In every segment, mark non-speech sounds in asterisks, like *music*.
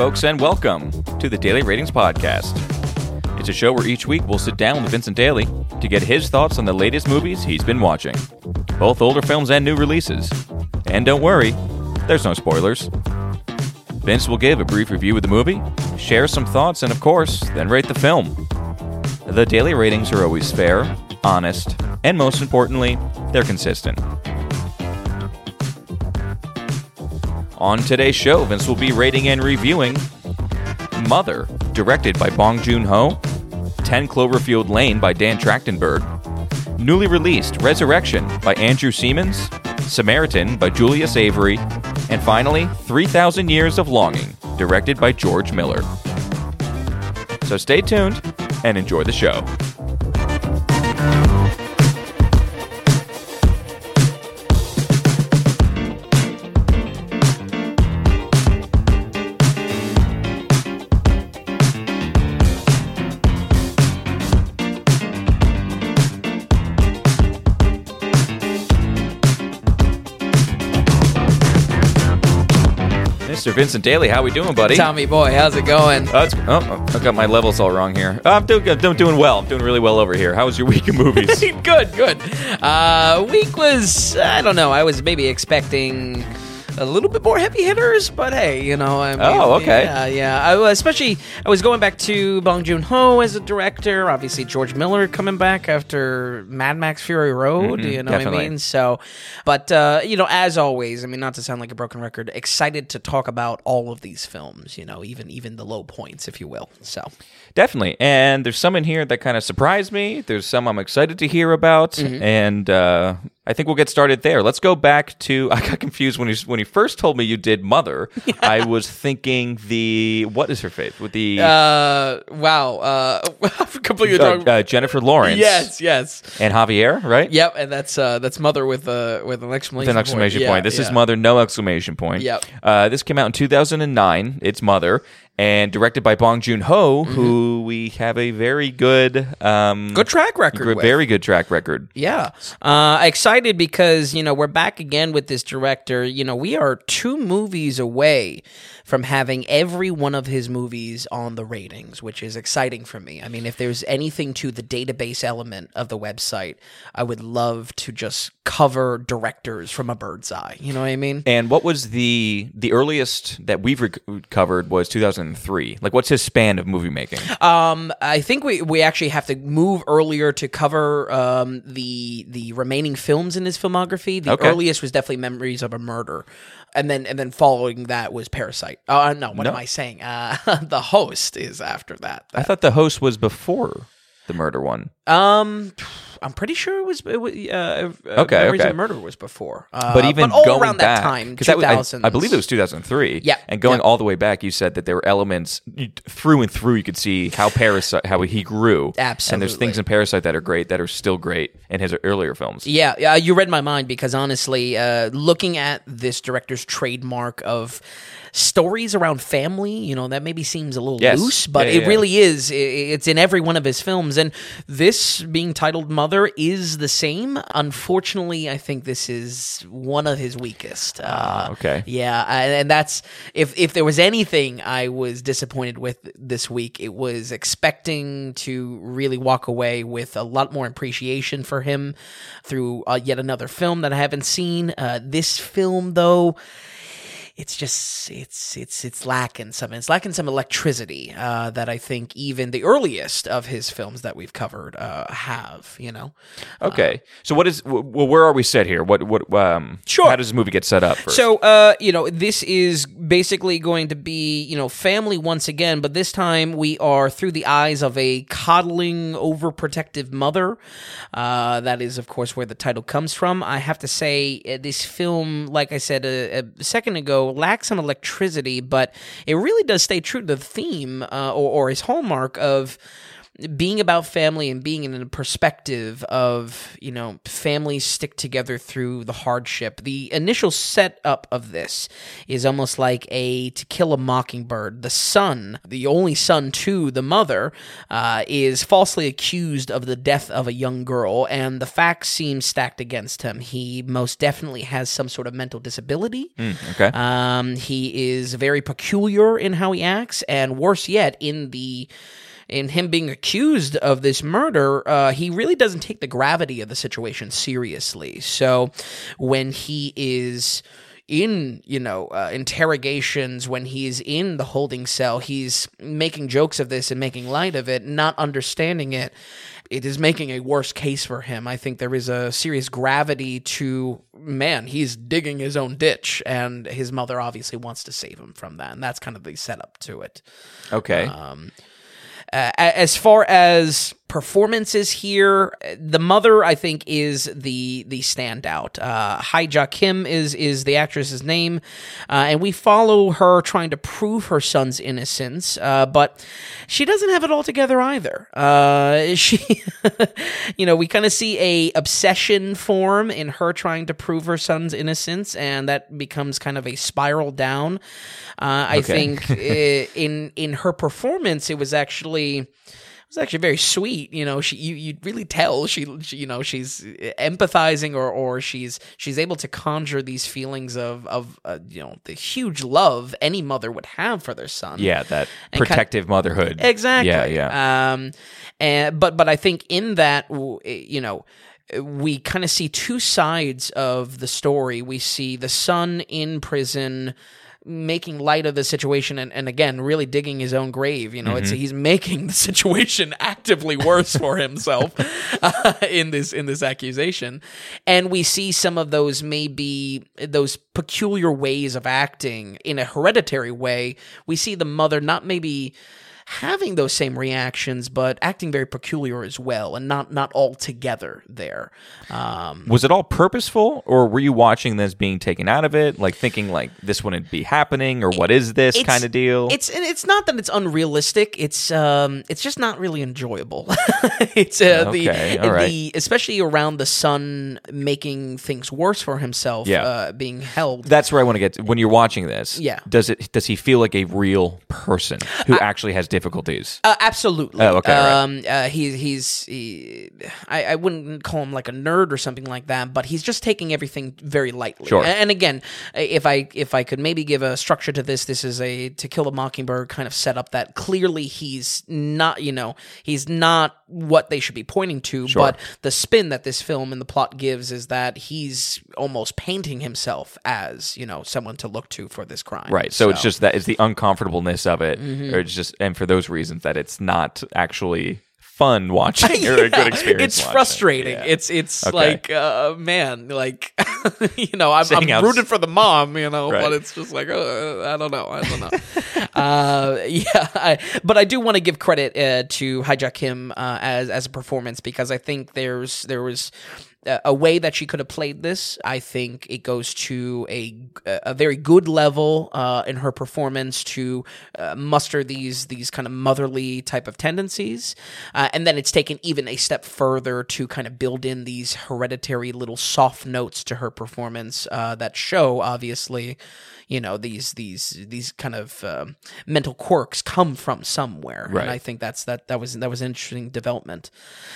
folks, and welcome to the Daily Ratings Podcast. It's a show where each week we'll sit down with Vincent Daly to get his thoughts on the latest movies he's been watching, both older films and new releases. And don't worry, there's no spoilers. Vince will give a brief review of the movie, share some thoughts, and of course, then rate the film. The daily ratings are always fair, honest, and most importantly, they're consistent. On today's show, Vince will be rating and reviewing Mother, directed by Bong Joon Ho, 10 Cloverfield Lane by Dan Trachtenberg, newly released Resurrection by Andrew Semans, Samaritan by Julius Avery, and finally, 3,000 Years of Longing, directed by George Miller. So stay tuned and enjoy the show. Vincent Daly, how we doing, buddy? Tommy boy, how's it going? It's, oh, I got my levels all wrong here. Uh, I'm doing, I'm doing well. I'm doing really well over here. How was your week of movies? *laughs* good, good. Uh, week was I don't know. I was maybe expecting a little bit more heavy hitters, but hey, you know. I mean, Oh, okay. Yeah, yeah. I, especially, I was going back to Bong Joon Ho as a director. Obviously, George Miller coming back after Mad Max Fury Road. you know what I mean? So, but uh, you know, as always, I mean, not to sound like a broken record, excited to talk about all of these films. You know, even even the low points, if you will. So, Definitely. And there's some in here that kind of surprised me. There's some I'm excited to hear about. Mm-hmm. And uh, I think we'll get started there. Let's go back to. *laughs* I got confused when he when he first told me you did Mother. *laughs* I was thinking the what is her face with the uh, wow, uh, *laughs* completely uh, uh, Jennifer Lawrence. yes, yes. And Javier, right? Yep, and that's uh, that's mother with a with an exclamation With an exclamation point. point. Yeah, This is. Mother, no exclamation point. Yep. Uh, this came out in 2009. It's Mother, and directed by Bong Joon Ho, who we have a very good, um, Mm-hmm. Good track record. good- with. very good track record. Yeah. Uh, excited because, you know, we're back again with this director. You know, we are two movies away from having every one of his movies on the ratings, which is exciting for me. I mean, if there's anything to the database element of the website, I would love to just cover directors from a bird's eye. You know what I mean? And what was the the earliest that we've rec- covered was 2003. Like, what's his span of movie making? Um, I think we we actually have to move earlier to cover um, the the remaining films in his filmography. The Okay. earliest was definitely Memories of a Murder, and then and then following that was Parasite. Uh, no, what No. am I saying? Uh, *laughs* the Host is after that. I thought the host was before the murder one. Um, I'm pretty sure it was. It was uh, uh, Okay, Memories okay. of a Murder was before. Uh, But even all going around back, that time, 'cause that was- 2000s. I, I believe it was 2003. Yeah, and going yeah. all the way back, you said that there were elements through and through. You could see how Parasite, how he grew. Absolutely. And there's things in Parasite that are great, that are still great in his earlier films. Yeah, yeah, you read my mind because honestly, uh, looking at this director's trademark of stories around family, you know, that maybe seems a little Yes. loose, but Yeah, yeah, it really is. It's in every one of his films, and this being titled "Mother" is the same. Unfortunately, I think this is one of his weakest. Uh, Ah, okay. yeah, and and that's if if there was anything I was disappointed with this week, it was expecting to really walk away with a lot more appreciation for him through uh, yet another film that I haven't seen. Uh, this film, though. It's just it's it's it's lacking some it's lacking some electricity uh, that I think even the earliest of his films that we've covered uh, have you know Okay, so what is well? Where are we set here? What what um? Sure. How does the movie get set up? First? So, uh, you know, this is basically going to be, you know, family once again, but this time we are through the eyes of a coddling, overprotective mother. Uh, that is, of course, where the title comes from. I have to say, uh, this film, like I said a, a second ago, lacks some electricity, but it really does stay true to the theme uh, or, or his hallmark of being about family and being in a perspective of you know families stick together through the hardship. The initial setup of this is almost like a to kill a mockingbird. The son the only son to the mother uh, is falsely accused of the death of a young girl and the facts seem stacked against him. He most definitely has some sort of mental disability. Okay. um, he is very peculiar in how he acts, and worse yet, in the in him being accused of this murder, uh, he really doesn't take the gravity of the situation seriously. So when he is in you know uh, interrogations when he's in the holding cell he's making jokes of this and making light of it not understanding it it is making a worse case for him. I think there is a serious gravity to man, he's digging his own ditch, and his mother obviously wants to save him from that, and that's kind of the setup to it. okay. Um, Uh, as far as performances here, the mother I think is the the standout. Uh, Hye-ja Kim is is the actress's name, uh, and we follow her trying to prove her son's innocence, uh, but she doesn't have it all together either. Uh, *laughs* she, you know, we kind of see a obsession form in her trying to prove her son's innocence, and that becomes kind of a spiral down. Uh, I Okay. think i- *laughs* in in her performance, it was actually was actually very sweet. You know, she you you really tell she, she you know she's empathizing or or she's she's able to conjure these feelings of of uh, you know the huge love any mother would have for their son. yeah, that and kind- protective motherhood. Exactly. Yeah, yeah. Um, and but but I think in that you know we kind of see two sides of the story. We see the son in prison making light of the situation and, and again really digging his own grave you know it's he's making the *laughs* situation actively worse for himself *laughs* uh, in this in this accusation. And we see some of those maybe those peculiar ways of acting in a hereditary way. We see the mother not maybe having those same reactions, but acting very peculiar as well, and not not all together there. Um, Was it all purposeful, or were you watching this being taken out of it, like thinking like this wouldn't be happening, or what is this kind of deal? It's and it's not that it's unrealistic. It's um it's just not really enjoyable. *laughs* it's uh, Okay, the right. the especially around the son making things worse for himself. Yeah. uh, being held. That's where I want to get. To. When you're watching this, Yeah. does it does he feel like a real person who actually has difficulties? Uh, absolutely. Oh, okay, right. Um, uh, he, he's he, I, I wouldn't call him like a nerd or something like that, but he's just taking everything very lightly. Sure. And, again, if I if I could maybe give a structure to this, this is a To Kill a Mockingbird kind of setup that clearly he's not, you know, he's not what they should be pointing to. Sure. But the spin that this film and the plot gives is that he's almost painting himself as you know someone to look to for this crime. Right. So, it's just that it's the uncomfortableness of it, or it's just, and for those reasons that it's not actually fun watching *laughs* or a good experience. It's watching. frustrating. Yeah. It's it's Okay. like uh, man, like *laughs* you know, I'm, I'm how- rooted for the mom, you know, Right. but it's just like uh, I don't know, I don't know. *laughs* uh, yeah, I, but I do want to give credit uh, to Hye-ja Kim uh, as as a performance because I think there's there was. A way that she could have played this, I think it goes to a a very good level uh, in her performance to uh, muster these these kind of motherly type of tendencies, uh, and then it's taken even a step further to kind of build in these hereditary little soft notes to her performance uh, that show obviously you know these these these kind of um, mental quirks come from somewhere Right. and i think that's that that was that was an interesting development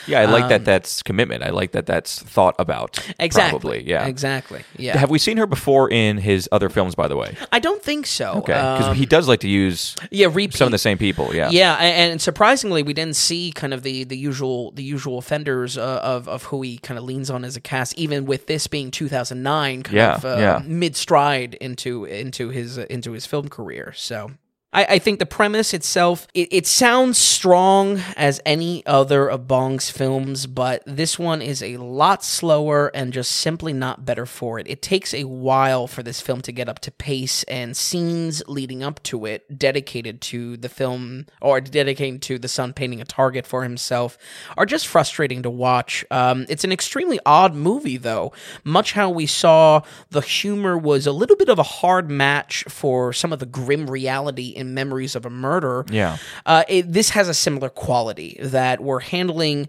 Yeah, I like that. That's commitment. I like that. That's thought about. Um, exactly Probably. Yeah. exactly yeah Have we seen her before in his other films? By the way, i don't think so okay, because Um, he does like to use yeah repeat some of the same people. Yeah. Yeah, a- and surprisingly, we didn't see kind of the, the usual the usual offenders uh, of of who he kind of leans on as a cast, even with this being 2009, kind Yeah, of uh, yeah. mid stride into into his uh, into his film career. So. I, I think the premise itself it, it sounds strong as any other of Bong's films, but this one is a lot slower and just simply not better for it. It takes a while for this film to get up to pace, and scenes leading up to it, dedicated to the film or dedicated to the son painting a target for himself, are just frustrating to watch. Um, it's an extremely odd movie, though. Much how we saw the humor was a little bit of a hard match for some of the grim reality in Memories of a Murder. Yeah. Uh, it, this has a similar quality that we're handling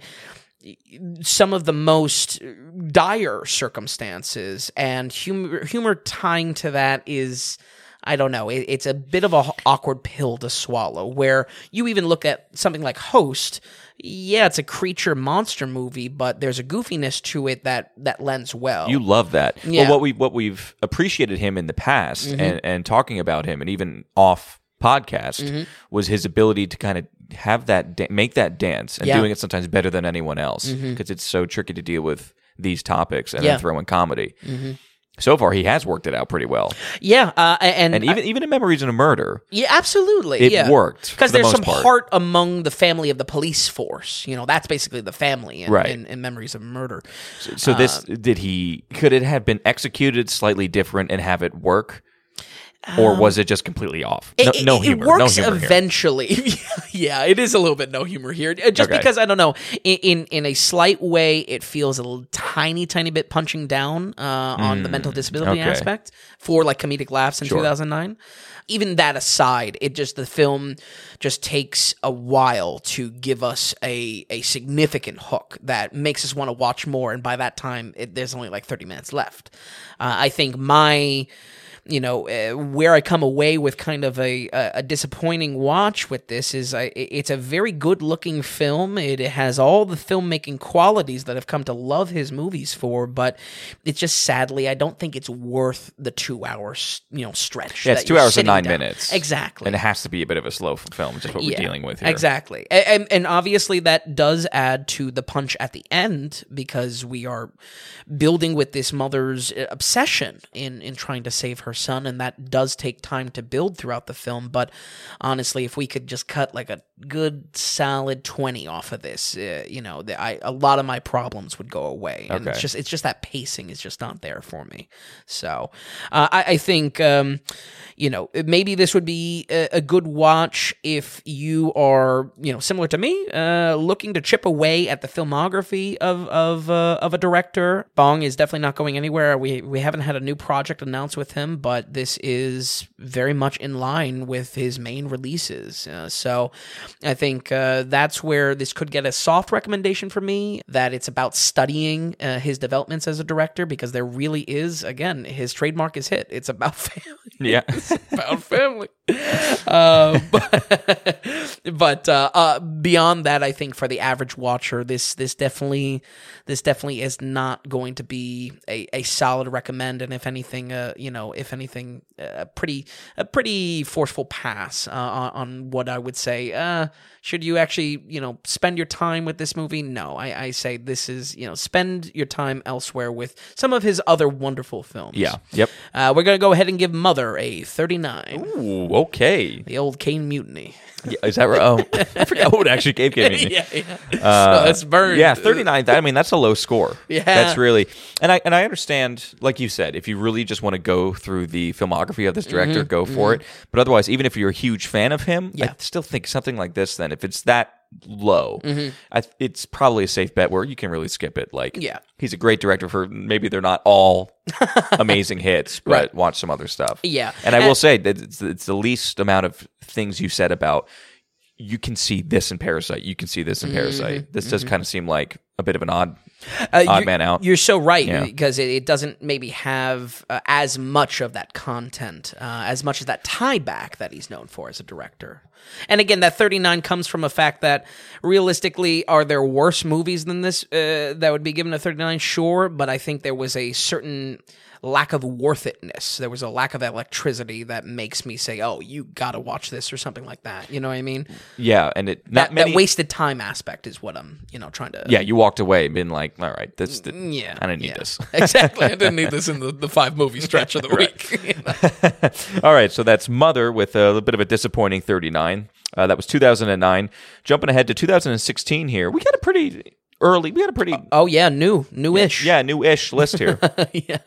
some of the most dire circumstances and humor, humor tying to that is I don't know. It, it's a bit of a h- awkward pill to swallow. Where you even look at something like Host. Yeah, it's a creature monster movie, but there's a goofiness to it that that lends well. You love that. Yeah. Mm-hmm. Well, what we what we've appreciated him in the past and, and talking about him and even off podcast Mm-hmm. was his ability to kind of have that da- make that dance and Yeah. Mm-hmm. doing it sometimes better than anyone else because it's so tricky to deal with these topics and Yeah. then throw in comedy. So far, he has worked it out pretty well, yeah, uh, and, and even even in Memories of a Murder, Yeah, absolutely. It yeah. worked because the there's most some part. heart among the family of the police force. You know, that's basically the family in, Right. in, in Memories of Murder. so this Uh, did he could it have been executed slightly different and have it work, or was it just completely off? No, Um, It, no humor. It works no humor here. eventually. *laughs* yeah, it is a little bit no humor here. Uh, Just Okay. because I don't know, in, in in a slight way, it feels a little tiny, tiny bit punching down uh, on the mental disability Mm, okay. aspect for like comedic laughs in Sure. 2009. Even that aside, it just the film just takes a while to give us a a significant hook that makes us want to watch more. And by that time, it, there's only like 30 minutes left. Uh, I think my you know uh, where I come away with kind of a, a a disappointing watch with this is I, it's a very good looking film. It has all the filmmaking qualities that I've come to love his movies for, but it's just sadly I don't think it's worth the two hours you know stretch. Yeah, it's two hours and nine down. minutes. Exactly. And it has to be a bit of a slow film, just what we're dealing with here. Exactly. And, and obviously that does add to the punch at the end because we are building with this mother's uh, obsession in, in trying to save her son. And that does take time to build throughout the film. But honestly, if we could just cut like a good solid 20 off of this, uh, you know, the, I, a lot of my problems would go away. And it's just, it's just that pacing is just not there for me. So uh, I, I think, um, you know, maybe this would be a, a good watch if you are, you know, similar to me, uh, looking to chip away at the filmography of of uh, of a director. Bong is definitely not going anywhere. We we haven't had a new project announced with him, but this is very much in line with his main releases. Uh, so I think uh, that's where this could get a soft recommendation for me. That it's about studying uh, his developments as a director because there really is, again, his trademark is hit. It's about *laughs* family *laughs* Yeah. about family. Uh, *laughs* but but uh, uh, beyond that, I think for the average watcher, this this definitely this definitely is not going to be a, a solid recommend, and if anything, uh, you know, if anything, a pretty a pretty forceful pass uh, on, on what I would say. Uh, should you actually, you know, spend your time with this movie? No, I, I say this is, you know, spend your time elsewhere with some of his other wonderful films. yeah. Yep. Uh, we're gonna go ahead and give Mother a 39. Ooh, okay. The old Caine Mutiny. Yeah, is that right? Oh, *laughs* I forgot what actually gave gave me. *laughs* yeah, yeah. so that's burned. Yeah, 39. I mean, that's a low score. Yeah. That's really And I and I understand like you said, if you really just want to go through the filmography of this director, Mm-hmm, go for it. But otherwise, even if you're a huge fan of him, Yeah. I still think something like this then if it's that low, Mm-hmm. I, it's probably a safe bet where you can really skip it. Like Yeah. he's a great director for maybe they're not all *laughs* amazing hits, but Right. watch some other stuff. Yeah. And I will say that it's, it's the least amount of things you said about you can see this in Parasite. You can see this in Parasite. This does kind of seem like a bit of an odd, Uh, odd man out. You're so right Yeah. because it, it doesn't maybe have uh, as much of that content, uh, as much as that tie back that he's known for as a director. And again, that 39 comes from a fact that realistically, are there worse movies than this uh, that would be given a 39? Sure, but I think there was a certain lack of worth itness. There was a lack of electricity that makes me say, "Oh, you got to watch this" or something like that. You know what I mean? Yeah, and it not That, many. that wasted time aspect is what I'm, you know, trying to. yeah, you walked away been like, all right, this. th- Mm, Yeah, I didn't need yeah. this. *laughs* exactly. I didn't need this in the, the five movie *laughs* stretch of the week. *laughs* All right, so that's Mother with a little bit of a disappointing 39. Uh, that was 2009. Jumping ahead to 2016 here, we got a pretty early. We got a pretty uh, Oh yeah, new, newish. yeah new-ish list here. *laughs* yeah.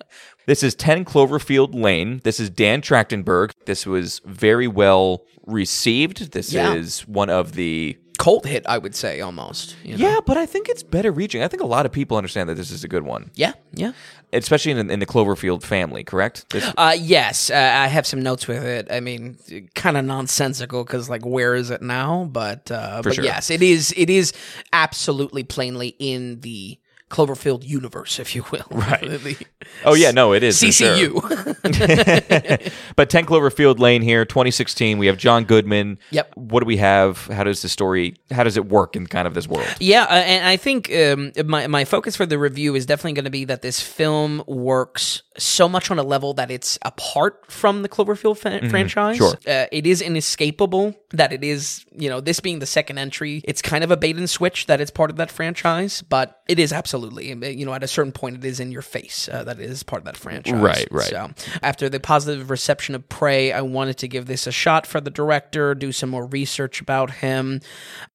This is 10 Cloverfield Lane. This is Dan Trachtenberg. This was very well received. This Yeah. is one of the cult hit, I would say almost. you know? Yeah, but I think it's better reaching. I think a lot of people understand that this is a good one, Yeah, yeah. especially in, in the Cloverfield family. Correct? This- Uh, yes, uh, I have some notes with it. I mean, kind of nonsensical because, like, where is it now? But, uh, but sure. yes, it is. It is absolutely plainly in the Cloverfield universe, if you will. Right. *laughs* Oh yeah, no, it is for sure. CCU. *laughs* But 10 Cloverfield Lane here, 2016. We have John Goodman. Yep. What do we have? How does the story? How does it work in kind of this world? Yeah, uh, and I think um, my my focus for the review is definitely going to be that this film works so much on a level that it's apart from the Cloverfield fa- franchise. sure. uh, it is inescapable that it is. You know, this being the second entry, it's kind of a bait and switch that it's part of that franchise, but it is absolutely. You know, at a certain point, it is in your face uh, that it is part of that franchise. Right, right. So after the positive reception of Prey, I wanted to give this a shot for the director, do some more research about him.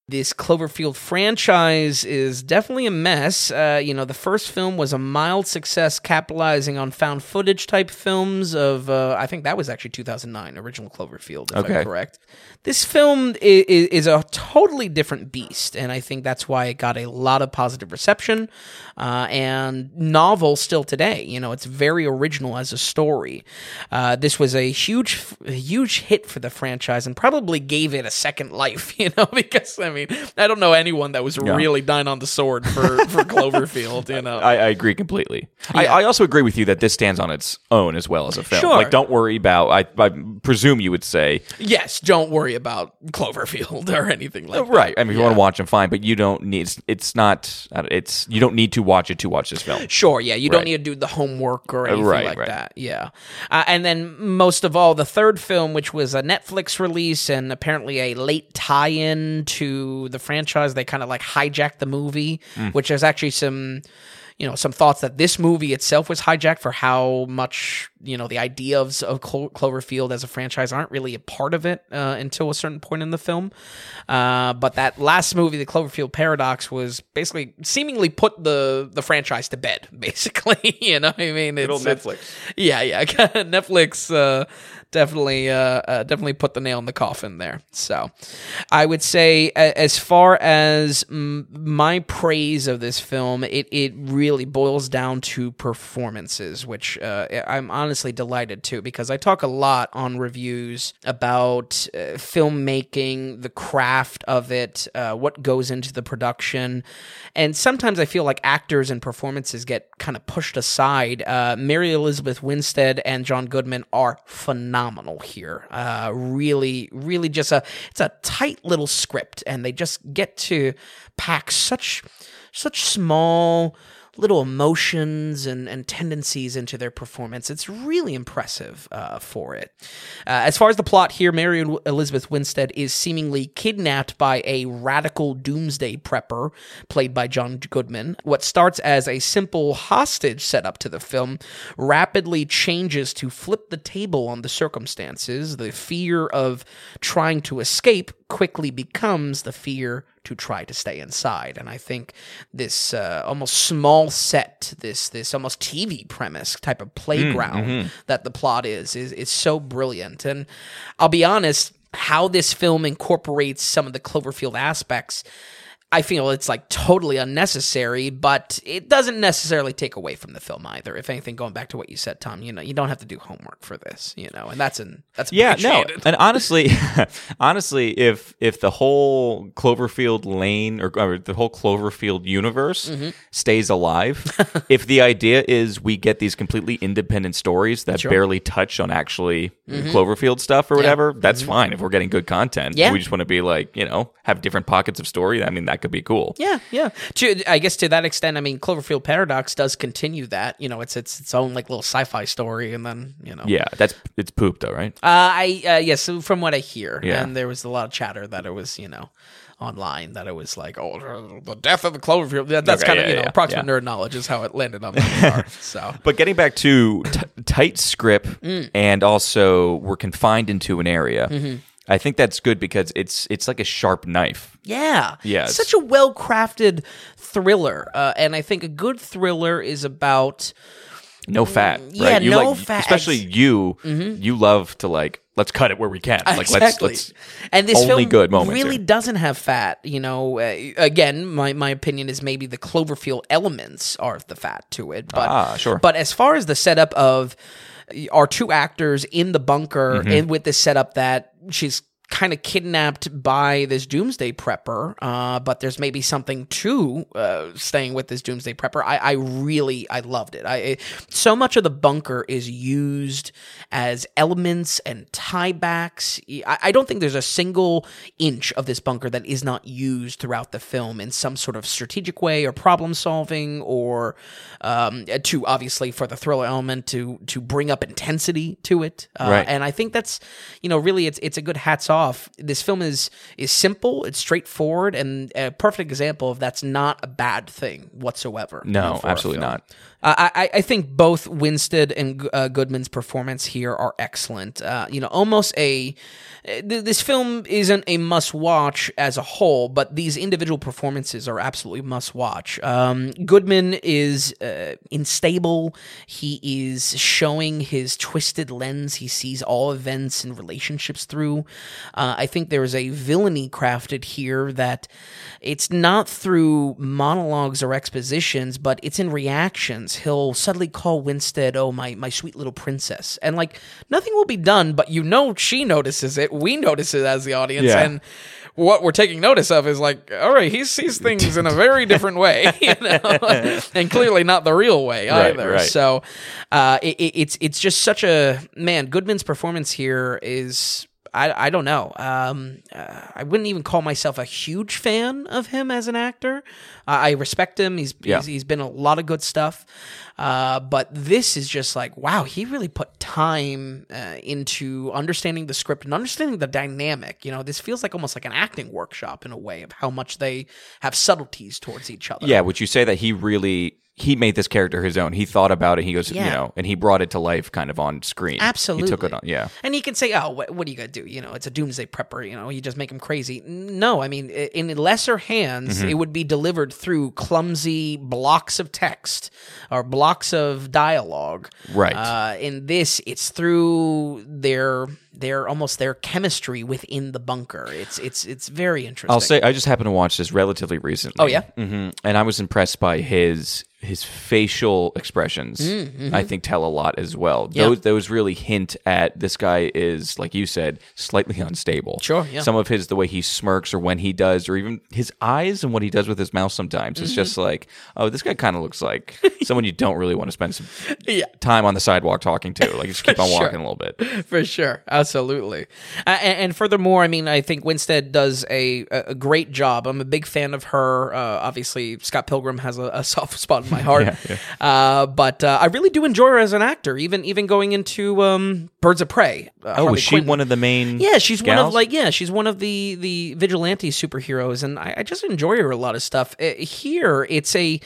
This Cloverfield franchise is definitely a mess. Uh, you know, the first film was a mild success, capitalizing on found footage type films of, uh, I think that was actually 2009, original Cloverfield, if Okay. I'm correct. This film is, is a totally different beast, and I think that's why it got a lot of positive reception uh, and novel still today. You know, it's very original as a story. Uh, this was a huge, huge hit for the franchise, and probably gave it a second life. *laughs* You know, because I mean, I mean, I don't know anyone that was really dying on the sword for for *laughs* Cloverfield. You know, I, I agree completely. I, I also agree with you that this stands on its own as well as a film. Sure. Like, don't worry about. I, I presume you would say yes, don't worry about Cloverfield *laughs* or anything like that. right. I mean, if you want to watch them, fine. But you don't need. It's, it's not. It's you don't need to watch it to watch this film. Sure, yeah, you don't need to do the homework or anything right, like right. that. Yeah, uh, and then most of all, the third film, which was a Netflix release and apparently a late tie-in to the franchise, they kind of like hijacked the movie, Hmm. which there's actually some. You know, some thoughts that this movie itself was hijacked for how much, you know, the ideas of, Clo- Cloverfield as a franchise aren't really a part of it uh, until a certain point in the film. Uh, but that last movie, The Cloverfield Paradox, was basically seemingly put the, the franchise to bed, *laughs* basically. *laughs* you know what I mean? It's, old it's- Netflix. yeah, yeah. *laughs* Netflix uh, definitely uh, uh, definitely put the nail in the coffin there. So I would say, as far as my praise of this film, it, it really boils down to performances, which uh, I'm honestly delighted to because I talk a lot on reviews about uh, filmmaking, the craft of it, uh, what goes into the production. And sometimes I feel like actors and performances get kind of pushed aside. Uh, Mary Elizabeth Winstead and John Goodman are phenomenal here. Uh, really, really just a it's a tight little script, and they just get to pack such such small little emotions and, and tendencies into their performance. It's really impressive uh, for it. Uh, as far as the plot here, Mary Elizabeth Winstead is seemingly kidnapped by a radical doomsday prepper played by John Goodman. What starts as a simple hostage setup to the film rapidly changes to flip the table on the circumstances. The fear of trying to escape quickly becomes the fear to try to stay inside. And I think this uh, almost small set, this this almost TV premise type of playground that the plot is, is is so brilliant. And I'll be honest, how this film incorporates some of the Cloverfield aspects. I feel it's like totally unnecessary, but it doesn't necessarily take away from the film either. If anything, going back to what you said, Tom, you know, you don't have to do homework for this, you know, and that's an that's Yeah, no, and honestly, *laughs* honestly, if if the whole Cloverfield Lane or, or the whole Cloverfield universe Mm-hmm. stays alive, *laughs* if the idea is we get these completely independent stories that barely touch on actually Cloverfield stuff or whatever, that's fine. If we're getting good content, Mm-hmm. Yeah. we just want to be like you know have different pockets of story. I mean, that could be cool. Yeah, yeah. To I guess to that extent, I mean, Cloverfield Paradox does continue that. You know, it's it's its own like little sci-fi story, and then you know, Yeah, that's it's poop though, right? Uh, I uh, yes, so from what I hear, Yeah. and there was a lot of chatter that it was you know online that it was like oh the death of the Cloverfield. That- That's Okay, kind of yeah, you know yeah, approximate yeah. nerd knowledge is how it landed on radar. *laughs* So But getting back to t- tight script Mm. and also we're confined into an area. Mm-hmm. I think that's good because it's it's like a sharp knife. Yeah. Yeah, Such a well crafted thriller. Uh, and I think a good thriller is about. No fat, Mm, yeah. You no like, fat. Especially you, you love to like let's cut it where we can. Like exactly. let's let's and this only film good moments really here. doesn't have fat. You know, uh, again, my, my opinion is maybe the Cloverfield elements are the fat to it. But, Ah, sure. But as far as the setup of our two actors in the bunker Mm-hmm. and with this setup that she's kind of kidnapped by this doomsday prepper uh, but there's maybe something to uh, staying with this doomsday prepper I, I really i loved it I, it so much of the bunker is used as elements and tiebacks I, I don't think there's a single inch of this bunker that is not used throughout the film in some sort of strategic way or problem solving or um, to obviously for the thriller element to to bring up intensity to it uh, Right. and I think that's you know really it's it's a good hats off. This film is is simple, it's straightforward, and a perfect example of that's not a bad thing whatsoever. No, absolutely not. I, I I think both Winstead and uh, Goodman's performance here are excellent. Uh, you know, almost a th- this film isn't a must watch as a whole, but these individual performances are absolutely must watch. Um, Goodman is uh, unstable. He is showing his twisted lens. He sees all events and relationships through. Uh, I think there is a villainy crafted here that it's not through monologues or expositions, but it's in reactions. He'll suddenly call Winstead, "Oh my my sweet little princess," and like nothing will be done, but you know she notices it. We notice it as the audience, Yeah. and what we're taking notice of is like, all right, he sees things in a very *laughs* different way, *laughs* you know, *laughs* and clearly not the real way Right, either. right. So, uh, it, it- it's it's just such a man. Goodman's performance here is. I, I don't know. Um, uh, I wouldn't even call myself a huge fan of him as an actor. Uh, I respect him. He's, Yeah. he's he's been a lot of good stuff. Uh, but this is just like wow. He really put time uh, into understanding the script and understanding the dynamic. You know, this feels like almost like an acting workshop in a way of how much they have subtleties towards each other. Yeah, would you say that he really he made this character his own? He thought about it. He goes, you know, and he brought it to life, kind of on screen. Absolutely. he took it on. Yeah, And he can say, oh, what, what are you going to do? You know, it's a doomsday prepper. You know, you just make him crazy. No, I mean, in lesser hands, Mm-hmm. it would be delivered through clumsy blocks of text or blocks of dialogue. Right. Uh, in this, it's through their their almost their chemistry within the bunker. It's it's it's very interesting. I'll say I just happened to watch this relatively recently. Oh, yeah? hmm and I was impressed by his his facial expressions. I think tell a lot as well. Mm, Yeah. Those those really hint at this guy is like you said, slightly *laughs* unstable. Sure, yeah. Some of his the way he smirks or when he does, or even his eyes and what he does with his mouth. Sometimes Mm-hmm. it's just like, oh, this guy kind of looks like *laughs* someone you don't really want to spend some yeah. time on the sidewalk talking to. Like just keep on *laughs* Sure. walking a little bit. for sure absolutely. Uh, and, and furthermore i mean i think winstead does a, a great job. I'm a big fan of her. Uh, obviously scott pilgrim has a, a soft *laughs* spot in my heart. Yeah, Uh, but uh, i really do enjoy her as an actor even even going into um, birds of prey. Uh, Oh, Harley she one of the main? Yeah, she's one of like yeah, she's one of the the vigilante superheroes, and I, I just enjoy her a lot of stuff. Uh, here, it's a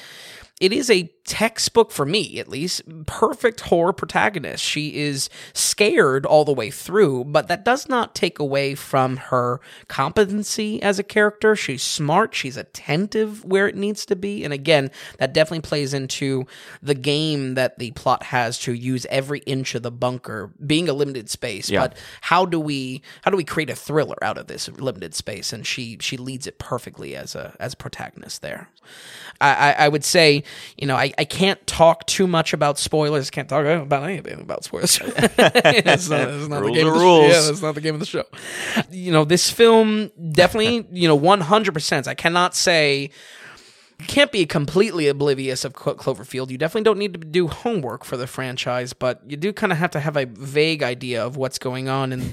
it is a textbook for me at least perfect horror protagonist. She is scared all the way through but that does not take away from her competency as a character. She's smart. She's attentive where it needs to be. And again that definitely plays into the game that the plot has to use every inch of the bunker being a limited space. Yeah. but how do we how do we create a thriller out of this limited space? And she she leads it perfectly as a as a protagonist there. I, I, I would say, you know, I, I can't talk too much about spoilers. Can't talk about anything about spoilers. *laughs* it's not, it's not the game of the rules. Show. Yeah, that's not the game of the show. You know, this film definitely, you know, one hundred percent. I cannot say. Can't be completely oblivious of Clo- Cloverfield. You definitely don't need to do homework for the franchise, but you do kind of have to have a vague idea of what's going on and.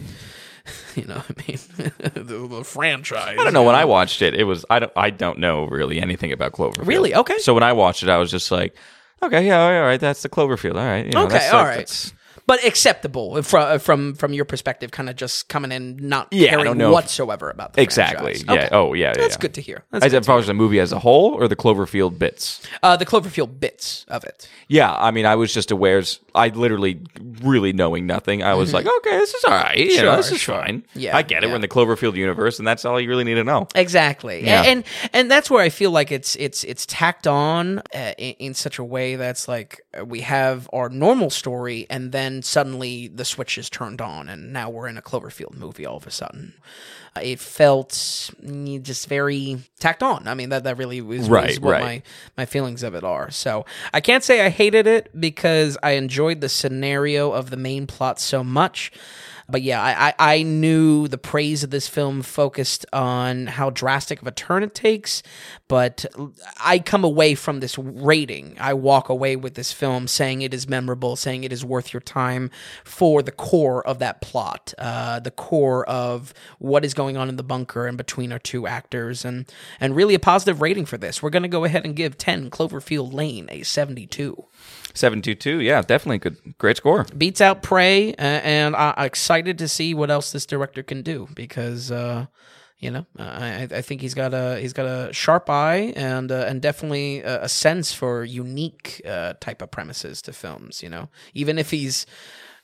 *laughs* You know, what I mean, *laughs* the, the franchise. I don't know. When I watched it, it was I don't I don't know really anything about Cloverfield. Really? Okay. So when I watched it, I was just like, okay, yeah, all right, that's the Cloverfield. All right. you know, Okay, that's all like- right. But acceptable from from from your perspective, kind of just coming in not Yeah, I caring don't know if- whatsoever about the Exactly. franchise. Yeah. Okay. Oh, yeah. That's yeah. good to hear. That's As good far as the movie as a whole, or the Cloverfield bits. uh, the Cloverfield bits of it. Yeah, I mean, I was just aware. I literally, really knowing nothing, I was like, okay, this is all right. You know, Mm-hmm. This is sure. fine. Yeah, I get it. yeah. We're in the Cloverfield universe, and that's all you really need to know. Exactly, Yeah. and and that's where I feel like it's it's it's tacked on uh, in, in such a way that's like uh, we have our normal story, and then then suddenly the switch is turned on, and now we're in a Cloverfield movie all of a sudden. Uh, it felt just very tacked on. I mean, that that really was, was Right, what right. my my feelings of it are. So I can't say I hated it because I enjoyed the scenario of the main plot so much. But yeah, I, I, I knew the praise of this film focused on how drastic of a turn it takes, but I come away from this rating. I walk away with this film saying it is memorable, saying it is worth your time for the core of that plot, uh, the core of what is going on in the bunker and between our two actors, and and really a positive rating for this. We're gonna go ahead and give Ten Cloverfield Lane a seventy-two. 722. Yeah, definitely good. Great score. beats out Prey, uh, and I'm excited to see what else this director can do because uh, you know I, I think he's got a he's got a sharp eye and uh, and definitely a, a sense for unique uh, type of premises to films. You know, even if he's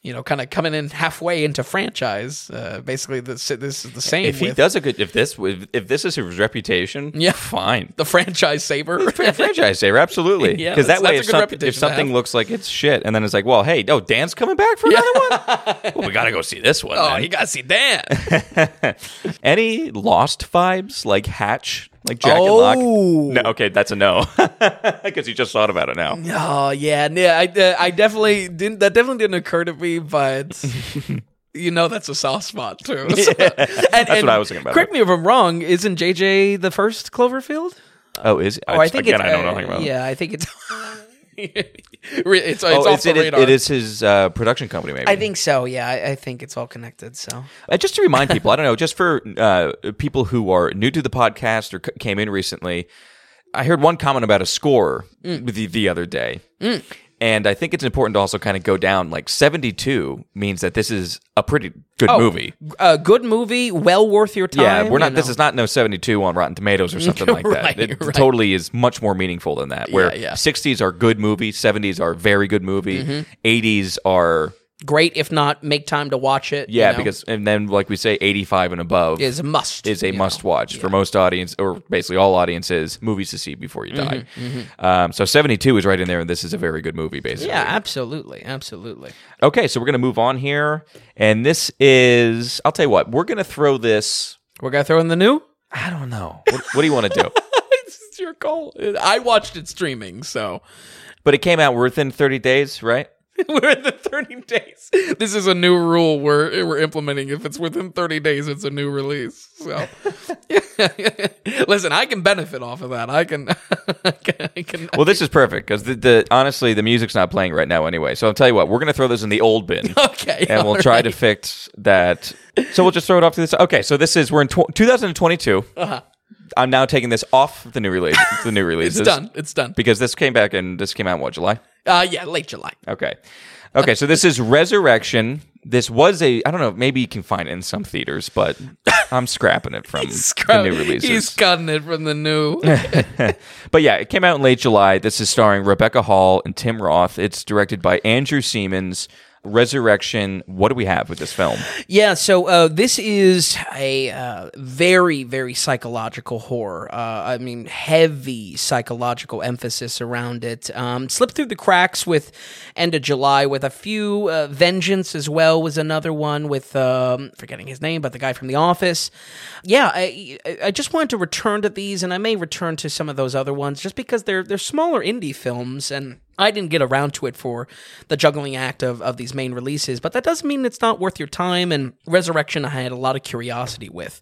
you know kind of coming in halfway into franchise, uh, basically this this is the same. If he with does a good, if this, if, if this is his reputation, Yeah. fine. the franchise saver. franchise saver, absolutely. *laughs* Yeah, Because that way, if, a good some- reputation if something looks like it's shit, and then it's like, well, hey, oh, Dan's coming back for another one. *laughs* well, we got to go see this one. oh, then. you gotta see Dan. *laughs* Any Lost vibes like Hatch, like Jack and Oh. Locke? No, okay, that's a no. *laughs* Because you just thought about it now. Oh yeah, yeah. I uh, I definitely didn't. That definitely didn't occur to me, but. *laughs* You know that's a soft spot too. *laughs* and, That's what I was thinking about Correct me if I'm wrong. Isn't JJ the first Cloverfield? Oh, is Oh, I think again, it's, I don't know uh, anything about. it. Yeah, I think it's. Re- it's, it's Oh, off it's, the it, is, radar. it is his uh, production company, maybe. I think so. Yeah, I, I think it's all connected. So Uh, just to remind *laughs* people, I don't know, just for uh, people who are new to the podcast or c- came in recently, I heard one comment about a score Mm. the, the other day. And I think it's important to also kind of go down like 72 means that this is a pretty good movie. a good movie, well worth your time. Yeah, we're not. you This is not no seventy-two on Rotten Tomatoes or *laughs* something like that. Right, it right. totally is much more meaningful than that. Where Yeah, yeah. sixties are good movies, seventies are very good movie, Mm-hmm. 80s are great. If not, make time to watch it. you yeah know, because and then like we say eighty-five and above is a must. is a you know. must watch for most audience or basically all audiences movies to see before you die. Mm-hmm, Um, so seventy two is right in there, and this is a very good movie basically. Yeah, absolutely, absolutely. Okay, so we're gonna move on here, and this is I'll tell you what we're gonna throw this. We're gonna throw in the new. I don't know. What, what do you want to do? *laughs* it's your call. I watched it streaming, so But it came out within thirty days, right? *laughs* we're in the 30 days. This is a new rule we're we're implementing. If it's within 30 days, it's a new release. So, *laughs* listen, I can benefit off of that. I can. *laughs* I can, I can Well, this is perfect because the, the honestly the music's not playing right now anyway. So I'll tell you what, we're gonna throw this in the old bin. okay, and we'll all try to fix that. So we'll just throw it off to this. Okay, so this is we're in tw- 2022. Uh-huh. I'm now taking this off the new release. The new release. *laughs* It's done. It's done. because this came back and this came out in what July. Uh, yeah, late July. Okay, okay. So this is Resurrection. This was a I don't know. Maybe you can find it in some theaters, but *laughs* I'm scrapping it from the new releases. He's cutting it from the new. *laughs* But yeah, it came out in late July. This is starring Rebecca Hall and Tim Roth. It's directed by Andrew Semans. Resurrection. What do we have with this film? Yeah, so uh, this is a uh, very, very psychological horror. Uh, I mean, heavy psychological emphasis around it. Um, slipped through the cracks with End of July, with a few. Uh, Vengeance as well was another one with um, forgetting his name, but the guy from The Office. Yeah, I, I just wanted to return to these, and I may return to some of those other ones just because they're they're smaller indie films and. I didn't get around to it for the juggling act of, of these main releases, but that doesn't mean it's not worth your time. And Resurrection, I had a lot of curiosity with.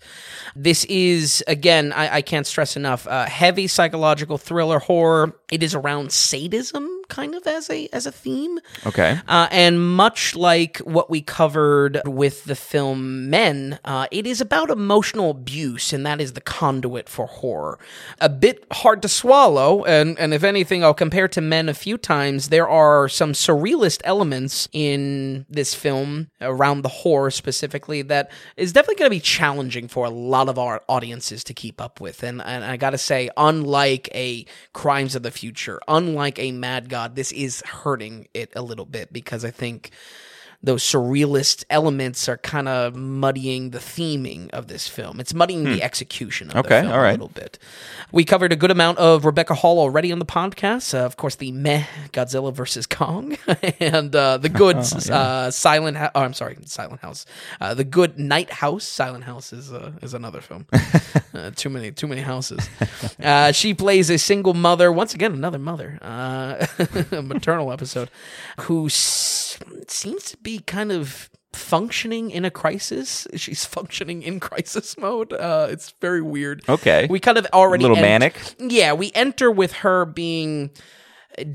This is, again, I, I can't stress enough, heavy psychological thriller horror. It is around sadism, kind of as a as a theme. Okay. Uh, and much like what we covered with the film Men, uh, it is about emotional abuse, and that is the conduit for horror. A bit hard to swallow, and, and if anything, I'll compare to Men a few times. There are some surrealist elements in this film around the horror specifically that is definitely going to be challenging for a lot of our audiences to keep up with. And, and I got to say, unlike a Crimes of the Future, unlike a Mad God, this is hurting it a little bit because I think those surrealist elements are kind of muddying the theming of this film. It's muddying the execution of Hmm. Okay, the film all right. a little bit. We covered a good amount of Rebecca Hall already on the podcast. Uh, of course, the meh Godzilla versus Kong, *laughs* and uh, the good *laughs* uh, Silent. Ho- oh, I'm sorry, Silent House. Uh, the good Night House. Silent House is uh, is another film. *laughs* uh, too many too many houses. Uh, she plays a single mother. Once again, another mother. Uh, a maternal episode, who s- seems to be kind of functioning in a crisis. She's *laughs* functioning in crisis mode. Uh, it's very weird. Okay. We kind of already A little manic? Yeah, we enter with her being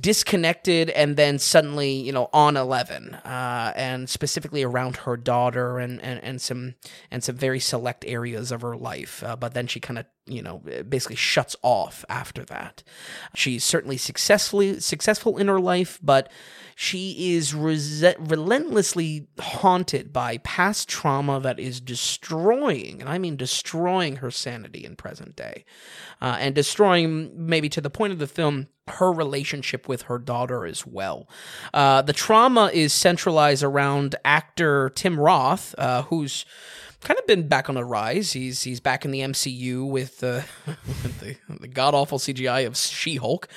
disconnected and then suddenly you know on 11 uh, and specifically around her daughter and, and, and some and some very select areas of her life uh, but then she kind of you know basically shuts off after that she's certainly successfully successful in her life but she is relentlessly haunted by past trauma that is destroying, and I mean destroying her sanity in present day, uh, and destroying maybe to the point of the film her relationship with her daughter as well. Uh, the trauma is centralized around actor Tim Roth, uh, who's kind of been back on a rise. He's he's back in the MCU with, uh, *laughs* with the, the god awful CGI of She Hulk,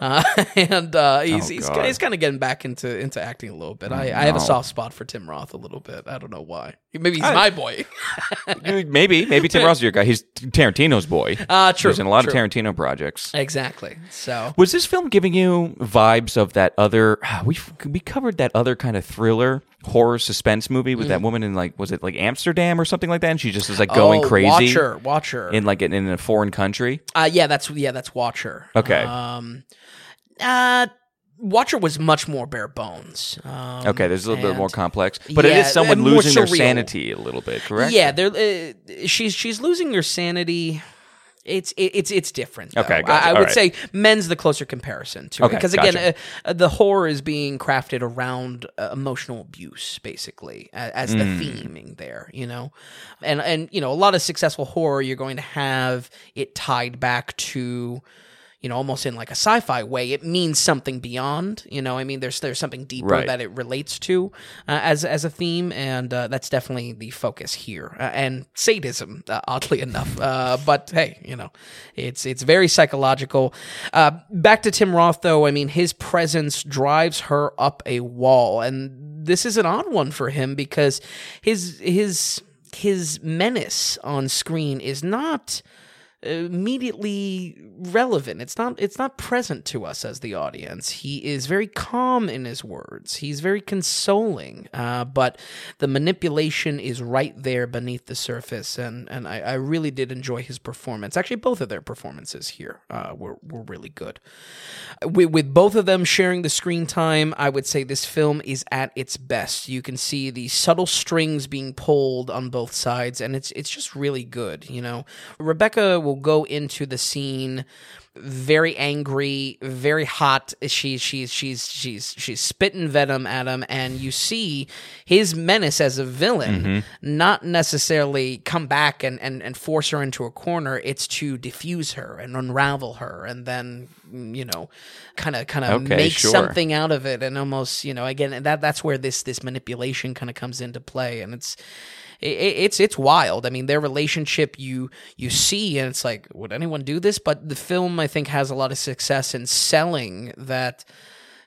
uh, *laughs* and uh, he's Oh, he's, he's kind of getting back into into acting a little bit. I, I have a soft spot for Tim Roth a little bit. I don't know why. Maybe he's my boy. *laughs* maybe, maybe Tim Roth's your guy. He's Tarantino's boy. Uh, true. He's in a lot true. of Tarantino projects. Exactly. So Was this film giving you vibes of that other? *sighs* We we covered that other kind of thriller horror suspense movie with that woman in like was it like Amsterdam or something like that? And she just is like going. Oh, crazy Watcher, Watcher. in like in, in a foreign country. Uh, yeah, that's yeah, that's Watcher. Okay. Um, uh, Watcher was much more bare bones. Um, Okay, there's a little bit and- more complex, but it Yeah, is someone and more losing their surreal. sanity a little bit, correct? Yeah, they're uh, she's she's losing her sanity. It's it's it's different. though. Okay, I, gotcha. I All would right. say men's the closer comparison to it because again, gotcha. uh, the horror is being crafted around uh, emotional abuse, basically as the Mm. theming there. You know, and and you know a lot of successful horror, you're going to have it tied back to you know, almost in like a sci-fi way, it means something beyond. You know, I mean, there's there's something deeper Right. that it relates to uh, as as a theme, and uh, that's definitely the focus here. Uh, and sadism, uh, oddly enough, uh, but hey, you know, it's it's very psychological. Uh, back to Tim Roth, though. I mean, his presence drives her up a wall, and this is an odd one for him because his his his menace on screen is not immediately relevant. It's not it's not present to us as the audience. He is very calm in his words. He's very consoling, uh, but the manipulation is right there beneath the surface, and and I, I really did enjoy his performance. Actually, both of their performances here uh, were were really good. With, with both of them sharing the screen time, I would say this film is at its best. You can see the subtle strings being pulled on both sides, and it's it's just really good. You know, Rebecca will go into the scene very angry, very hot. She's she's she's she's she's spitting venom at him, and you see his menace as a villain mm-hmm. not necessarily come back and, and and force her into a corner. It's to diffuse her and unravel her, and then you know, kind of kind of Okay, make sure. something out of it, and almost you know again that that's where this this manipulation kind of comes into play, and it's it, it's it's wild. I mean, their relationship you you see, and it's like, would anyone do this? But the film, I think, has a lot of success in selling that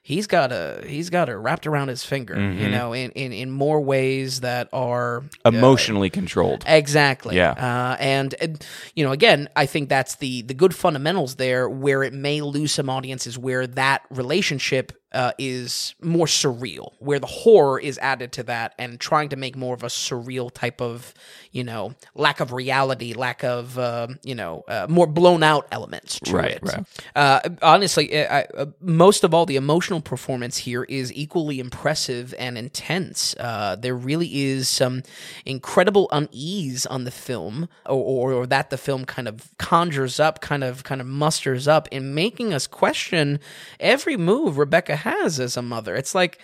he's got a he's got her wrapped around his finger. Mm-hmm. You know, in, in in more ways that are Emotionally controlled. Exactly. Yeah. Uh, and, and, you know, again, I think that's the the good fundamentals there. Where it may lose some audiences, where that relationship uh, is more surreal, where the horror is added to that, and trying to make more of a surreal type of, you know, lack of reality, lack of, uh, you know, uh, more blown out elements to Right, it. right. Uh, honestly, I, I, uh, most of all, the emotional performance here is equally impressive and intense. Uh, there really is some incredible unease on the film, or, or, or that the film kind of conjures up, kind of kind of musters up, in making us question every move Rebecca has as a mother. It's like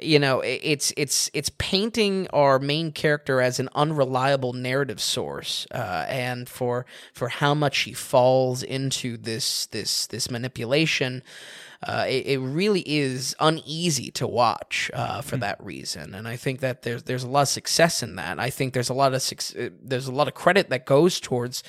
you know it's it's it's painting our main character as an unreliable narrative source uh, and for for how much he falls into this this this manipulation uh, it, it really is uneasy to watch uh, for Mm. that reason. And I think that there's there's a lot of success in that. I think there's a lot of uh, there's a lot of credit that goes towards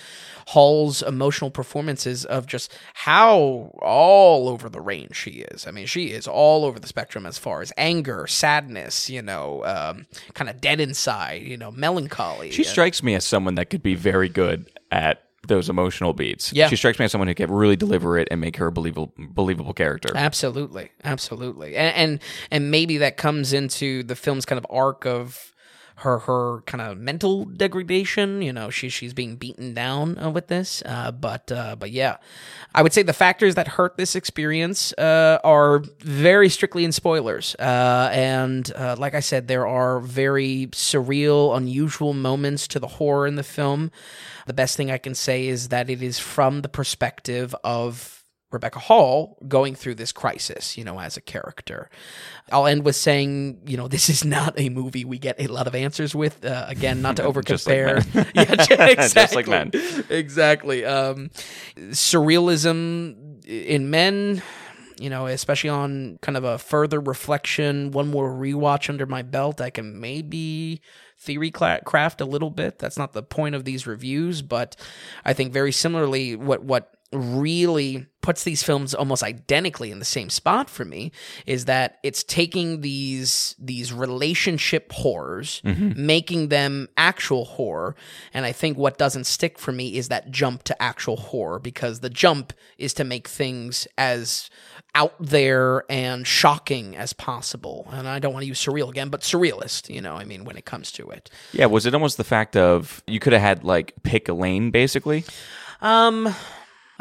Hall's emotional performances of just how all over the range she is. I mean, she is all over the spectrum as far as anger, sadness, you know, um, kind of dead inside, you know, melancholy. She strikes me as someone that could be very good at those emotional beats. Yeah. She strikes me as someone who can really deliver it and make her a believable believable character. Absolutely, absolutely, and, and and maybe that comes into the film's kind of arc of her her kind of mental degradation. You know, she she's being beaten down uh, with this. Uh, but uh, but yeah, I would say the factors that hurt this experience uh, are very strictly in spoilers. Uh, and uh, like I said, there are very surreal, unusual moments to the horror in the film. The best thing I can say is that it is from the perspective of Rebecca Hall going through this crisis, you know, as a character. I'll end with saying, you know, this is not a movie we get a lot of answers with. Uh, again, not to over *laughs* Just like *laughs* yeah, *laughs* exactly. Just like Men. Exactly. Um, surrealism in men. You know, especially on kind of a further reflection, one more rewatch under my belt, I can maybe theory craft a little bit. That's not the point of these reviews, but I think very similarly, what what really puts these films almost identically in the same spot for me is that it's taking these these relationship horrors making them actual horror. And i think what doesn't stick for me is that jump to actual horror because the jump is to make things as out there and shocking as possible. And i don't want to use surreal again but surrealist you know i mean when it comes to it. Yeah, was it almost the fact of you could have had like pick a lane basically? um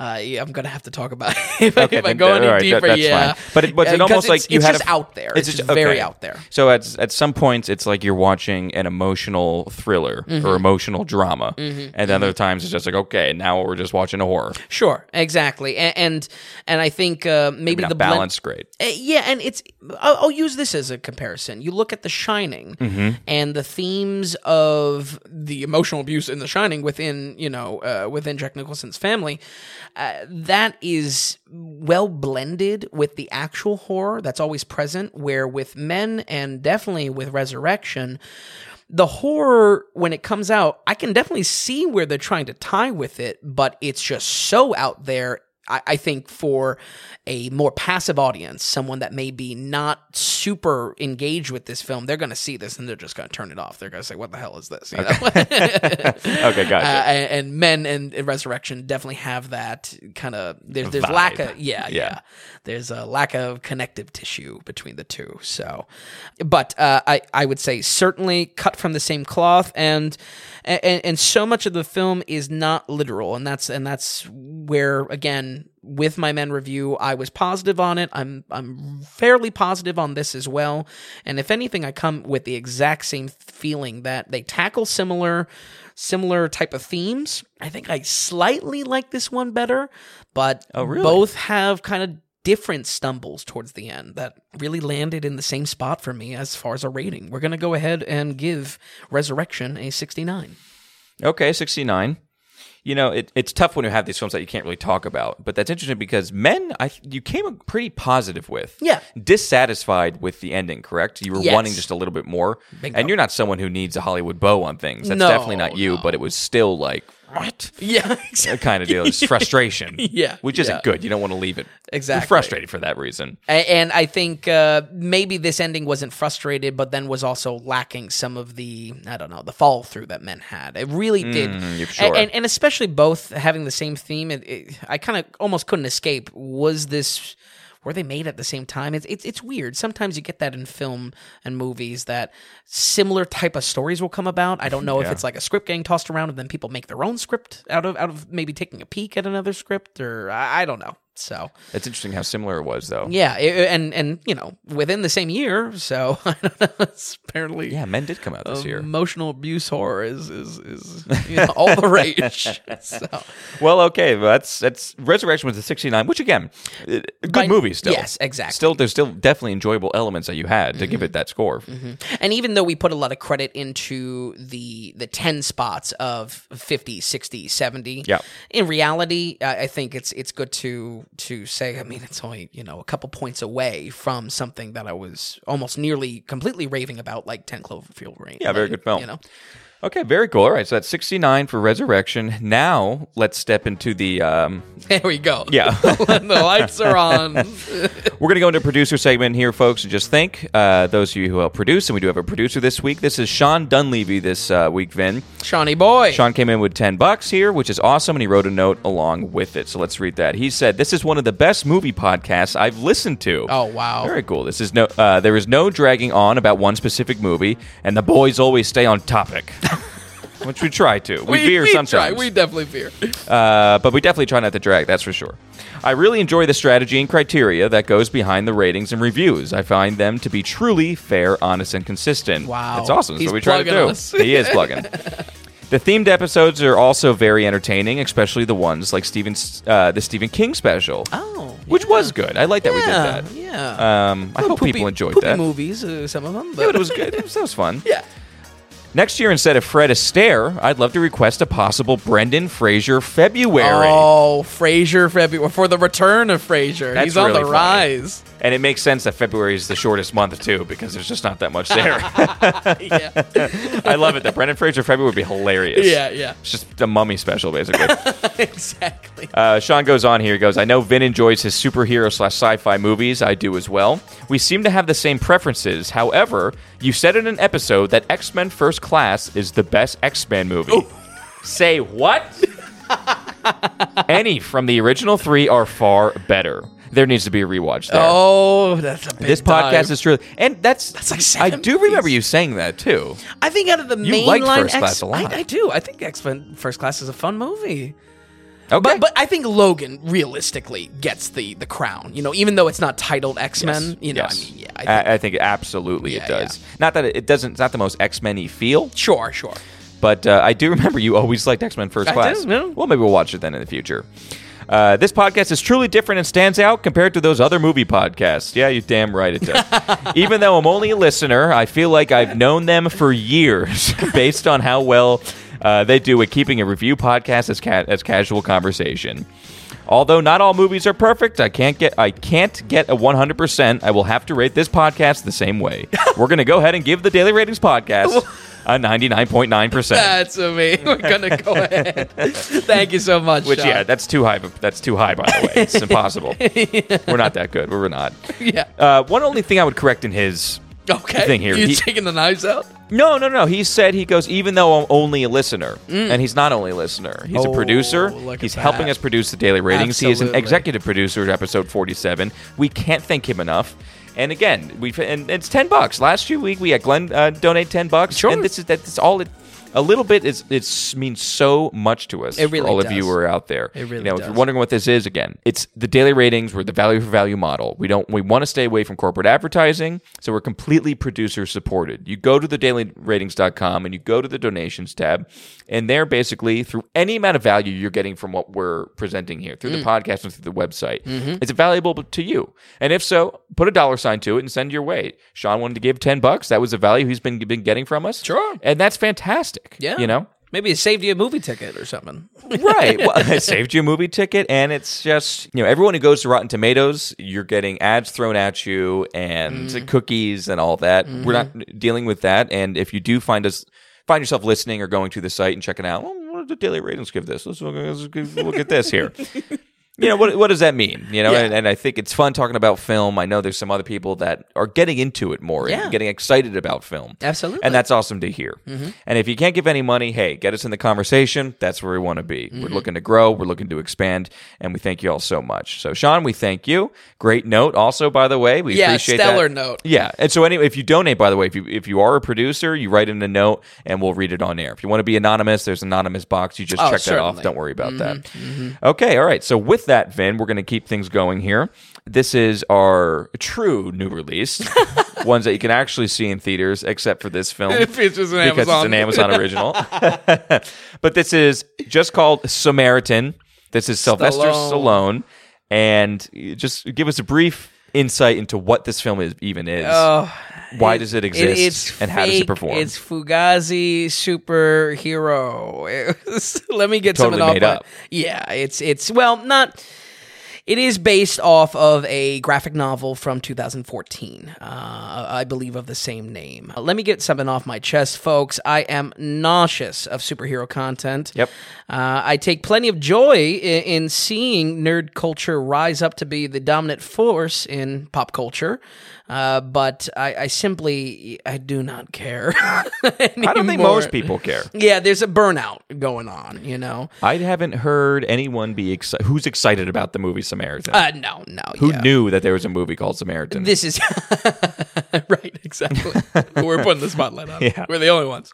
I'm gonna have to talk about it *laughs* if, I- if I go any right, that- deeper. that's yeah, fine. But it- was it Uh, almost it's- like you it's had just a- out there? It's, just okay. very out there. So at at some points, it's like you're watching an emotional thriller Mm-hmm. or emotional drama, and then other times it's just like okay, now we're just watching a horror. Sure, exactly, and and, and I think uh, maybe, Maybe the balance balanced. Uh, yeah, and it's I'll, I'll use this as a comparison. You look at The Shining Mm-hmm. and the themes of the emotional abuse in The Shining within you know uh, within Jack Nicholson's family. Uh, that is well blended with the actual horror that's always present. Where with Men and definitely with Resurrection. The horror, when it comes out, I can definitely see where they're trying to tie with it, but it's just so out there I, I think for a more passive audience, someone that may be not super engaged with this film, they're going to see this and they're just going to turn it off. They're going to say, "What the hell is this?" You know? Okay, *laughs* gotcha. Uh, and, and Men and, and Resurrection definitely have that kind of there's there's Vibe. lack of yeah, yeah Yeah. there's a lack of connective tissue between the two. So, but uh, I I would say certainly cut from the same cloth, and and and so much of the film is not literal, and that's and that's where again with my men review I was positive on it. I'm I'm fairly positive on this as well, and if anything, I come with the exact same feeling that they tackle similar similar type of themes. I think I slightly like this one better, but Oh, really? both have kind of different stumbles towards the end that really landed in the same spot for me as far as a rating. We're going to go ahead and give Resurrection a 69. Okay, 69. You know, it, it's tough when you have these films that you can't really talk about, but that's interesting because Men, I you came pretty positive with. Yeah. Dissatisfied with the ending, correct? You were Yes. wanting just a little bit more. Bingo. And you're not someone who needs a Hollywood bow on things. That's No, definitely not you, no. but it was still like, what? Yeah, *laughs* That exactly. kind of deal. It's *laughs* frustration. Yeah, Which isn't yeah. good. You don't want to leave it. Exactly. You're frustrated for that reason. And I think uh, maybe this ending wasn't frustrated, but then was also lacking some of the I don't know the follow through that men had. It really did, A- sure. and and especially both having the same theme. It, it, I kind of almost couldn't escape. Was this? Were they made at the same time? It's, it's it's weird. Sometimes you get that in film and movies that similar type of stories will come about. I don't know if it's like a script getting tossed around and then people make their own script out of out of maybe taking a peek at another script or I, I don't know. So It's interesting how similar it was, though. yeah, it- and and you know within the same year, so *laughs* I don't know. It's apparently Yeah, Men did come out this year. emotional abuse horror is is is you *laughs* know, all the rage. so Well, okay, that's that's Resurrection was a 69, which again, uh, good By- movie still. yes, exactly. Still, there's still definitely enjoyable elements that you had to give it that score. and even though we put a lot of credit into the the 10 spots of 50 60 70 Yeah. in reality I I think it's it's good to to say, I mean, it's only, you know, a couple points away from something that I was almost nearly completely raving about, like 10 Cloverfield Lane. Yeah, very Lane, good film. You know? Okay, very cool. All right, so that's 69 for Resurrection. Now let's step into the. Um, *laughs* There we go. Yeah. *laughs* the lights are on. *laughs* we're going to go into producer segment here, folks, and just think uh, those of you who help produce, and we do have a producer this week. This is Sean Dunleavy this uh, week, Vin. Shawnee boy. Sean came in with 10 bucks here, which is awesome, and he wrote a note along with it. So let's read that. He said, This is one of the best movie podcasts I've listened to. Oh, wow. Very cool. This is no, uh, there is no dragging on about one specific movie, and the boys always stay on topic. Which we try to. We, veer we sometimes. Try. We definitely veer. Uh, but we definitely try not to drag, that's for sure. I really enjoy the strategy and criteria that goes behind the ratings and reviews. I find them to be truly fair, honest, and consistent. Wow. That's awesome. That's He's what we try to do. us. he is plugging. *laughs* The themed episodes are also very entertaining, especially the ones like Stephen's, uh, the Stephen King special, Oh. which yeah. was good. I like that we did that. Yeah. Um, I Little hope people enjoyed poopy that. movies, uh, some of them. Yeah, But but it was good. It was, that was fun. *laughs* yeah. Next year, instead of Fred Astaire, I'd love to request a possible Brendan Fraser February. Oh, Fraser February for the return of Fraser. That's He's on really the funny. rise. And it makes sense that February is the shortest month too, because there's just not that much there. *laughs* yeah. I love it. The Brendan Fraser February would be hilarious. yeah, yeah. It's just a mummy special, basically. *laughs* exactly. Uh, Sean goes on here. He goes, I know Vin enjoys his superhero slash sci fi movies. I do as well. We seem to have the same preferences. However, you said in an episode that X Men First Class is the best X Men movie. Say what? *laughs* Any from the original three are far better. There needs to be a rewatch there. Oh, that's a big this podcast is true, and that's That's like I seven do remember you saying that too. I think out of the You main line First X, Class a lot. I, I do. I think X Men First Class is a fun movie. Okay, But but I think Logan realistically gets the the crown. You know, even though it's not titled X Men. Yes, You know, yes. I mean, yeah. I think, I, I think absolutely Yeah, it does. Not that it, it doesn't. It's not the most X Men y feel, sure, sure. but uh, I do remember you always liked X Men First I Class. yeah. Well, maybe we'll watch it then in the future. Uh, this podcast is truly different and stands out compared to those other movie podcasts. Yeah, you're damn right it does. *laughs* Even though I'm only a listener, I feel like I've known them for years *laughs* based on how well uh, they do at keeping a review podcast as, ca- as casual conversation. Although not all movies are perfect, I can't get I can't get a 100%. I will have to rate this podcast the same way. *laughs* We're going to go ahead and give the Daily Ratings podcast a 99.9%. That's amazing. We're gonna go *laughs* ahead. Thank you so much. Which Sean. yeah, that's too high. That's too high. By the way, it's *laughs* impossible. We're not that good. We're not. yeah. Uh, one only thing I would correct in his *laughs* Okay. thing here. You He- taking the knives out? no, no, no. He said he goes even though I'm only a listener, and he's not only a listener. He's a Mm. Oh, producer. He's helping that. us produce the daily ratings. He is an executive producer at episode 47. We can't thank him enough. And again, we've and it's ten bucks. Last year week we had Glenn uh, donate ten bucks. Sure. And this is that's all it. A little bit is it means so much to us. It really all of you who are out there. It really you know, if does. you're wondering what this is, again, it's the daily ratings. We're the value for value model. We don't. We want to stay away from corporate advertising, so we're completely producer supported. You go to the dailyratings.com and you go to the donations tab, and there basically through any amount of value you're getting from what we're presenting here through Mm. the podcast and through the website, Mm-hmm. it's valuable to you. And if so, put a dollar sign to it and send your way. Sean wanted to give ten bucks. That was the value he's been been getting from us. Sure. and that's fantastic. Yeah. you know. Maybe it saved you a movie ticket or something. *laughs* right. Well, *laughs* it saved you a movie ticket, and it's just you know everyone who goes to Rotten Tomatoes, you're getting ads thrown at you and Mm-hmm. cookies and all that. We're not dealing with that. And if you do find us find yourself listening or going to the site and checking out, well, what do the daily ratings give this? Let's look, let's look at this here. *laughs* You know what? What does that mean? You know, Yeah. and, and I think it's fun talking about film. I know there's some other people that are getting into it more Yeah. and getting excited about film. Absolutely. And that's awesome to hear. Mm-hmm. And if you can't give any money, hey, get us in the conversation. That's where we want to be. We're mm-hmm. looking to grow, we're looking to expand, and we thank you all so much. So, Sean, we thank you. Great note, also, by the way. We Yeah, appreciate stellar that. note. Yeah. And so, anyway, if you donate, by the way, if you if you are a producer, you write in a note and we'll read it on air. If you want to be anonymous, there's an anonymous box. You just Oh, check that off. Don't worry about that. Mm-hmm. Okay. All right. So, with that, Vin, we're going to keep things going here. This is our true new release, *laughs* ones that you can actually see in theaters, except for this film *laughs* It features an because Amazon. it's an Amazon original. *laughs* but this is just called Samaritan. This is Sylvester Stallone, Stallone. and just give us a brief insight into what this film is even is. Oh, Why does it exist, it's and how does it perform? It's Fugazi superhero. It was- *laughs* let me get Totally something made off. my- up. Yeah, it's it's well not. It is based off of a graphic novel from 2014, uh, I believe, of the same name. Uh, let me get something off my chest, folks. I am nauseous of superhero content. Yep. Uh, I take plenty of joy in, in seeing nerd culture rise up to be the dominant force in pop culture. Uh, but I, I simply I do not care. *laughs* I don't think most people care. Yeah, there's a burnout going on. You know. I haven't heard anyone be excited. Who's excited about the movie Samaritan? Uh, no, no. Who yeah. knew that there was a movie called Samaritan? This is *laughs* right, exactly. *laughs* We're putting the spotlight on. Yeah. We're the only ones.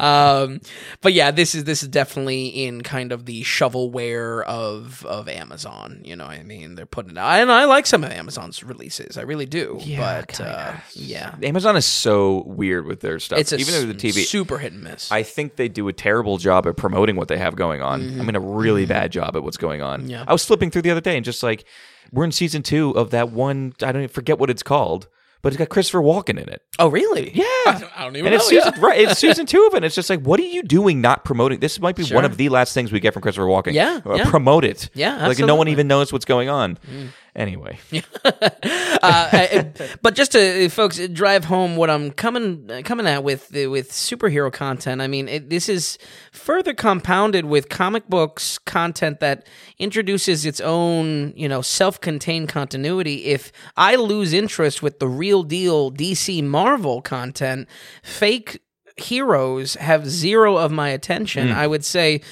Um, but yeah, this is this is definitely in kind of the shovelware of of Amazon. You know, what I mean, they're putting it out, and I like some of Amazon's releases. I really do. but uh, yeah, Amazon is so weird with their stuff. it's Even though the TV, super hit and miss. I think they do a terrible job at promoting what they have going on. I mean, a really bad job at what's going on. Mm-hmm. Yeah. I was flipping through the other day and just like, we're in season two of that one. I don't even forget what it's called, but it's got Christopher Walken in it. oh, really? Yeah, *laughs* I don't, I don't even and know. it's yeah. season right. It's season two of it. And it's just like, what are you doing? Not promoting this might be Sure. one of the last things we get from Christopher Walken. Yeah, Uh, yeah. promote it. Yeah, like no one. Mm. even knows what's going on. Anyway, *laughs* uh, but just to uh, folks uh, drive home what I'm coming uh, coming at with with superhero content. I mean, it, this is further compounded with comic books content that introduces its own, you know, self-contained continuity. If I lose interest with the real deal DC Marvel content, fake heroes have zero of my attention. I would say,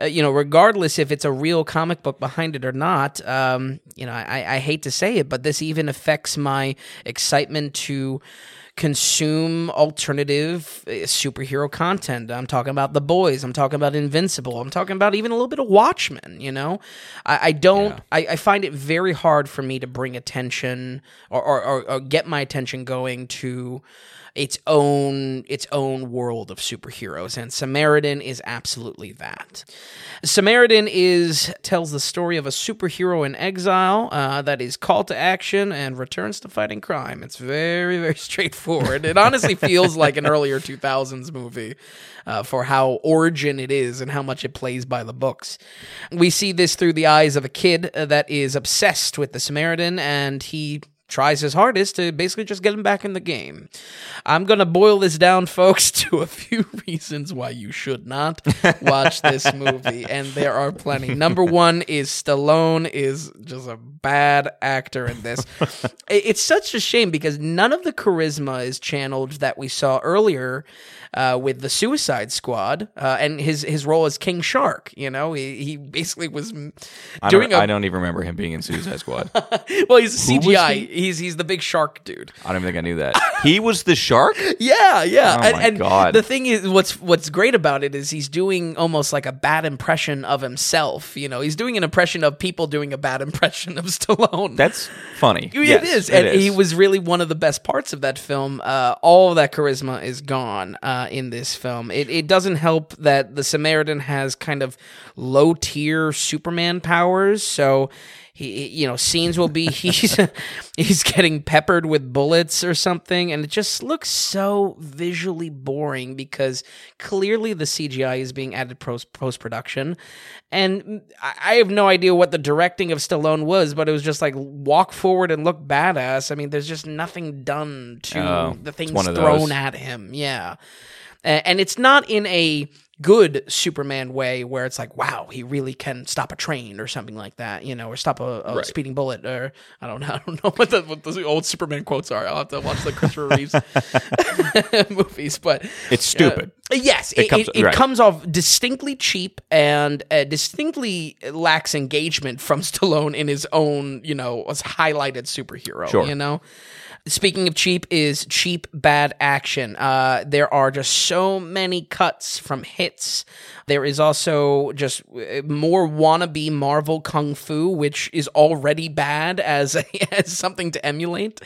uh, you know, regardless if it's a real comic book behind it or not, um, you know, I, I hate to say it, but this even affects my excitement to consume alternative uh, superhero content. I'm talking about The Boys. I'm talking about Invincible. I'm talking about even a little bit of Watchmen. You know, I, I don't. I, I find it very hard for me to bring attention or, or, or, or get my attention going to its own its own world of superheroes and Samaritan is absolutely that. Samaritan is tells the story of a superhero in exile uh, that is called to action and returns to fighting crime. It's very very *laughs* straightforward. It honestly feels like an earlier 2000s movie. Uh, for how origin it is and how much it plays by the books. We see this through the eyes of a kid uh, that is obsessed with the Samaritan and he tries his hardest to basically just get him back in the game. I'm going to boil this down, *laughs* folks, to a few *laughs* reasons why you should not watch this *laughs* movie, and there are plenty. Number one is Stallone is just a bad actor in this. It's such a shame because none of the charisma is channeled that we saw earlier. Uh, with the Suicide Squad uh, and his his role as King Shark, you know, he, he basically was m- I doing don't, a I don't even remember him being in Suicide Squad. Well, he's a CGI. He? He's he's the big shark dude. I don't even think I knew that. *laughs* He was the shark. Yeah, yeah. Oh and, my and God. the thing is, what's what's great about it is he's doing almost like a bad impression of himself. You know, he's doing an impression of people doing a bad *laughs* impression of Stallone. That's funny. it Yes, is, it and he was really one of the best parts of that film. Uh, all of that charisma is gone uh, in this film. It, it doesn't help that the Samaritan has kind of low tier Superman powers, so he, you know, scenes will be *laughs* he's he's getting peppered with bullets or something, and it just looks so visually boring because clearly the CGI is being added post post production, and I I have no idea what the directing of Stallone was, but it was just like walk forward and look badass. I mean, there's just nothing done to Oh, the things thrown those. at him. Yeah, and it's not in a good Superman way where it's like, wow, he really can stop a train or something like that, you know, or stop a, a Right. speeding bullet, or I don't know, *laughs* I don't know what the what the old Superman quotes are. I'll have to watch the Christopher *laughs* Reeves *laughs* movies, but It's stupid. uh, yes, it, comes- it, it comes off distinctly cheap and uh, distinctly lacks engagement from Stallone in his own, you know, as highlighted superhero. Sure. You know. Speaking of cheap, is cheap bad action. Uh, there are just so many cuts from hits. There is also just uh, more wannabe Marvel kung fu, which is already bad as *laughs* as something to emulate.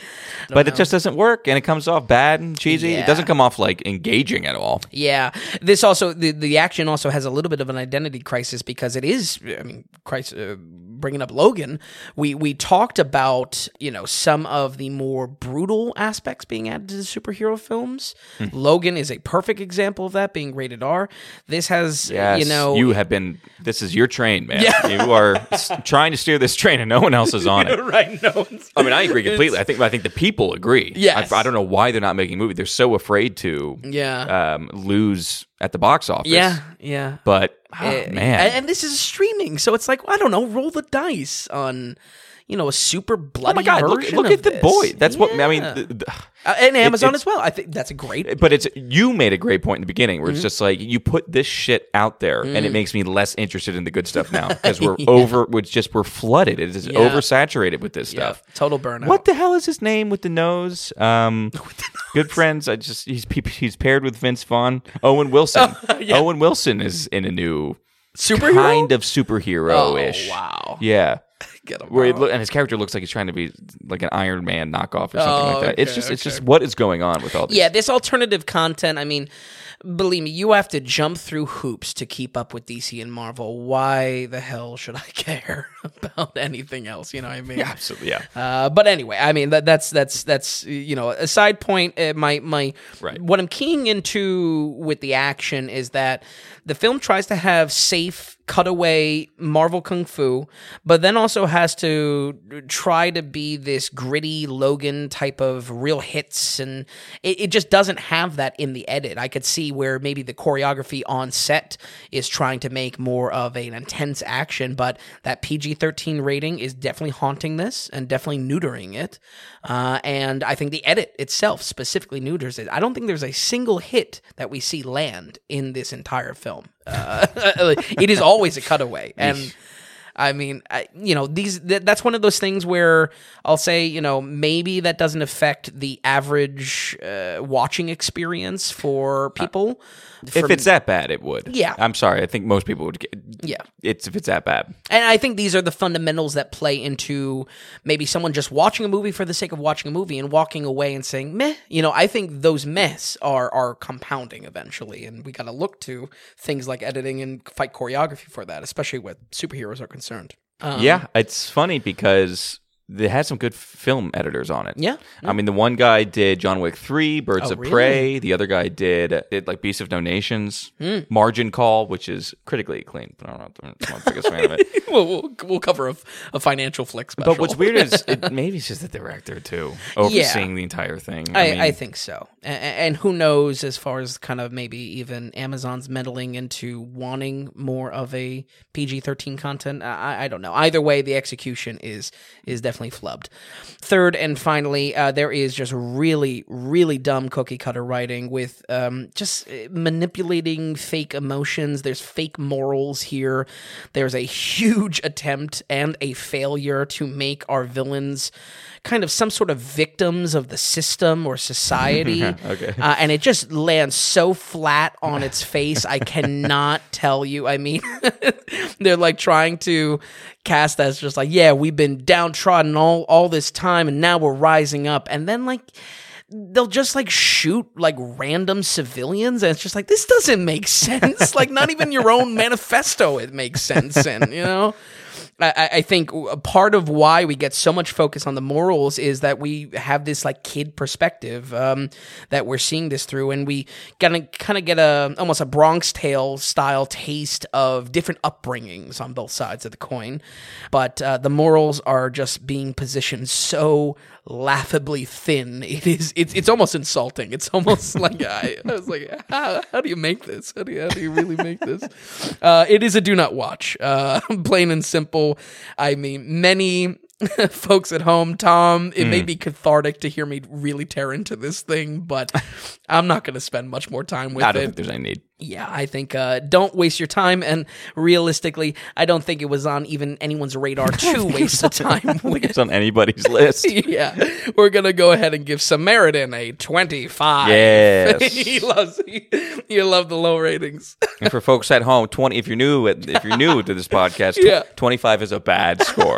but it just doesn't work, and it comes off bad and cheesy. Yeah. It doesn't come off like engaging at all. Yeah, this also the the action also has a little bit of an identity crisis because it is. I mean, crisis. Uh, bringing up Logan, we we talked about you know some of the more brutal aspects being added to the superhero films. Hmm. Logan is a perfect example of that being rated R. This has, Yes, you know, you have been. This is your train, man. You are trying to steer this train, and no one else is on it. *laughs* right? No, one's- I mean, I agree completely. I think I think the people agree. Yes. I, I don't know why they're not making a movie. They're so afraid to yeah, um, lose at the box office. yeah, yeah. But oh, Uh, man, and, and this is streaming, so it's like I don't know, roll the dice on. You know, a super bloody oh my god, look, look at the boy. That's what I mean. Yeah. th- th- Uh, and Amazon it's- as well. I think that's a great. but it's you made a great point in the beginning Mm-hmm. where it's just like you put this shit out there and Mm. it makes me less interested in the good stuff now *laughs* because we're over we're just we're flooded it is Yeah. oversaturated with this Yeah, stuff total burnout. what the hell is his name with the nose um *laughs* good friends i just he's he's paired with vince vaughn owen wilson *laughs* owen wilson is in a new superhero? kind of superhero-ish Oh, wow. yeah Get him. where look, and his character looks like he's trying to be like an Iron Man knockoff or something Oh, like that. It's okay, just, it's okay. just what is going on with all this. Yeah, this alternative content, I mean, believe me, you have to jump through hoops to keep up with DC and Marvel. Why the hell should I *laughs* care about anything else? You know what I mean? absolutely. Yeah, Uh, but anyway, I mean that that's that's that's you know a side point. Uh, my my Right. what I'm keying into with the action is that the film tries to have safe cutaway Marvel kung fu, but then also has to try to be this gritty Logan type of real hits, and it, it just doesn't have that in the edit. I could see where maybe the choreography on set is trying to make more of an intense action, but that PG 13 rating is definitely haunting this and definitely neutering it. Uh, and I think the edit itself specifically neuters it. I don't think there's a single hit that we see land in this entire film. Uh, *laughs* it is always a cutaway. And. I mean, I, you know, these th- that's one of those things where I'll say, you know, maybe that doesn't affect the average uh, watching experience for people. If it's that bad, it would. Yeah. I'm sorry. I think most people would get. yeah. It's if it's that bad. And I think these are the fundamentals that play into maybe someone just watching a movie for the sake of watching a movie and walking away and saying meh. You know, I think those mehs are are compounding eventually, and we got to look to things like editing and fight choreography for that, especially with superheroes are concerned. Um, yeah, it's funny because they had some good film editors on it. Yeah, I mean, the one guy did John Wick three, Birds Oh, of really? Prey. The other guy did did like Beasts of No Nations, Hmm. Margin Call, which is critically acclaimed, but I'm not, I'm not the biggest fan of it. *laughs* we'll, we'll we'll cover a, a financial flick special. But what's weird is *laughs* it, maybe it's just the director too, overseeing the entire thing. I, mean, I think so, A- a- and, who knows as far as kind of maybe even Amazon's meddling into wanting more of a PG thirteen content. I, I don't know. Either way, the execution is is definitely flubbed. Third and finally, uh, there is just really really dumb cookie cutter writing with um, just uh, manipulating fake emotions. There's fake morals here. There's a huge *laughs* attempt and a failure to make our villains kind of some sort of victims of the system or society. *laughs* Okay. Uh, and it just lands so flat on its *laughs* face. I cannot tell you. I mean, *laughs* they're like trying to cast as just like, yeah, we've been downtrodden all, all this time and now we're rising up. And then like, they'll just like shoot like random civilians and it's just like this doesn't make sense like not even your own manifesto it makes sense in you know I- I, think part of why we get so much focus on the morals is that we have this like kid perspective um, that we're seeing this through, and we gonna kind of get a almost a Bronx Tale style taste of different upbringings on both sides of the coin. But uh, the morals are just being positioned so laughably thin. *laughs* It is it's it's almost insulting. It's almost *laughs* like I, I was like, how, how do you make this? How do you, how do you really make this? *laughs* Uh, it is a do not watch. Uh, plain and simple. I mean, many *laughs* folks at home, Tom, it Hmm. may be cathartic to hear me really tear into this thing, but I'm not going to spend much more time with I don't it. think there's any need. Yeah, I think uh, don't waste your time. And realistically, I don't think it was on even anyone's radar *laughs* to waste the *laughs* time with. it's on anybody's list. Yeah, we're gonna go ahead and give Samaritan a twenty-five. Yes. he loves. you love the low ratings. And for folks at home, twenty. If you're new, if you're new to this podcast, Yeah. twenty-five is a bad score.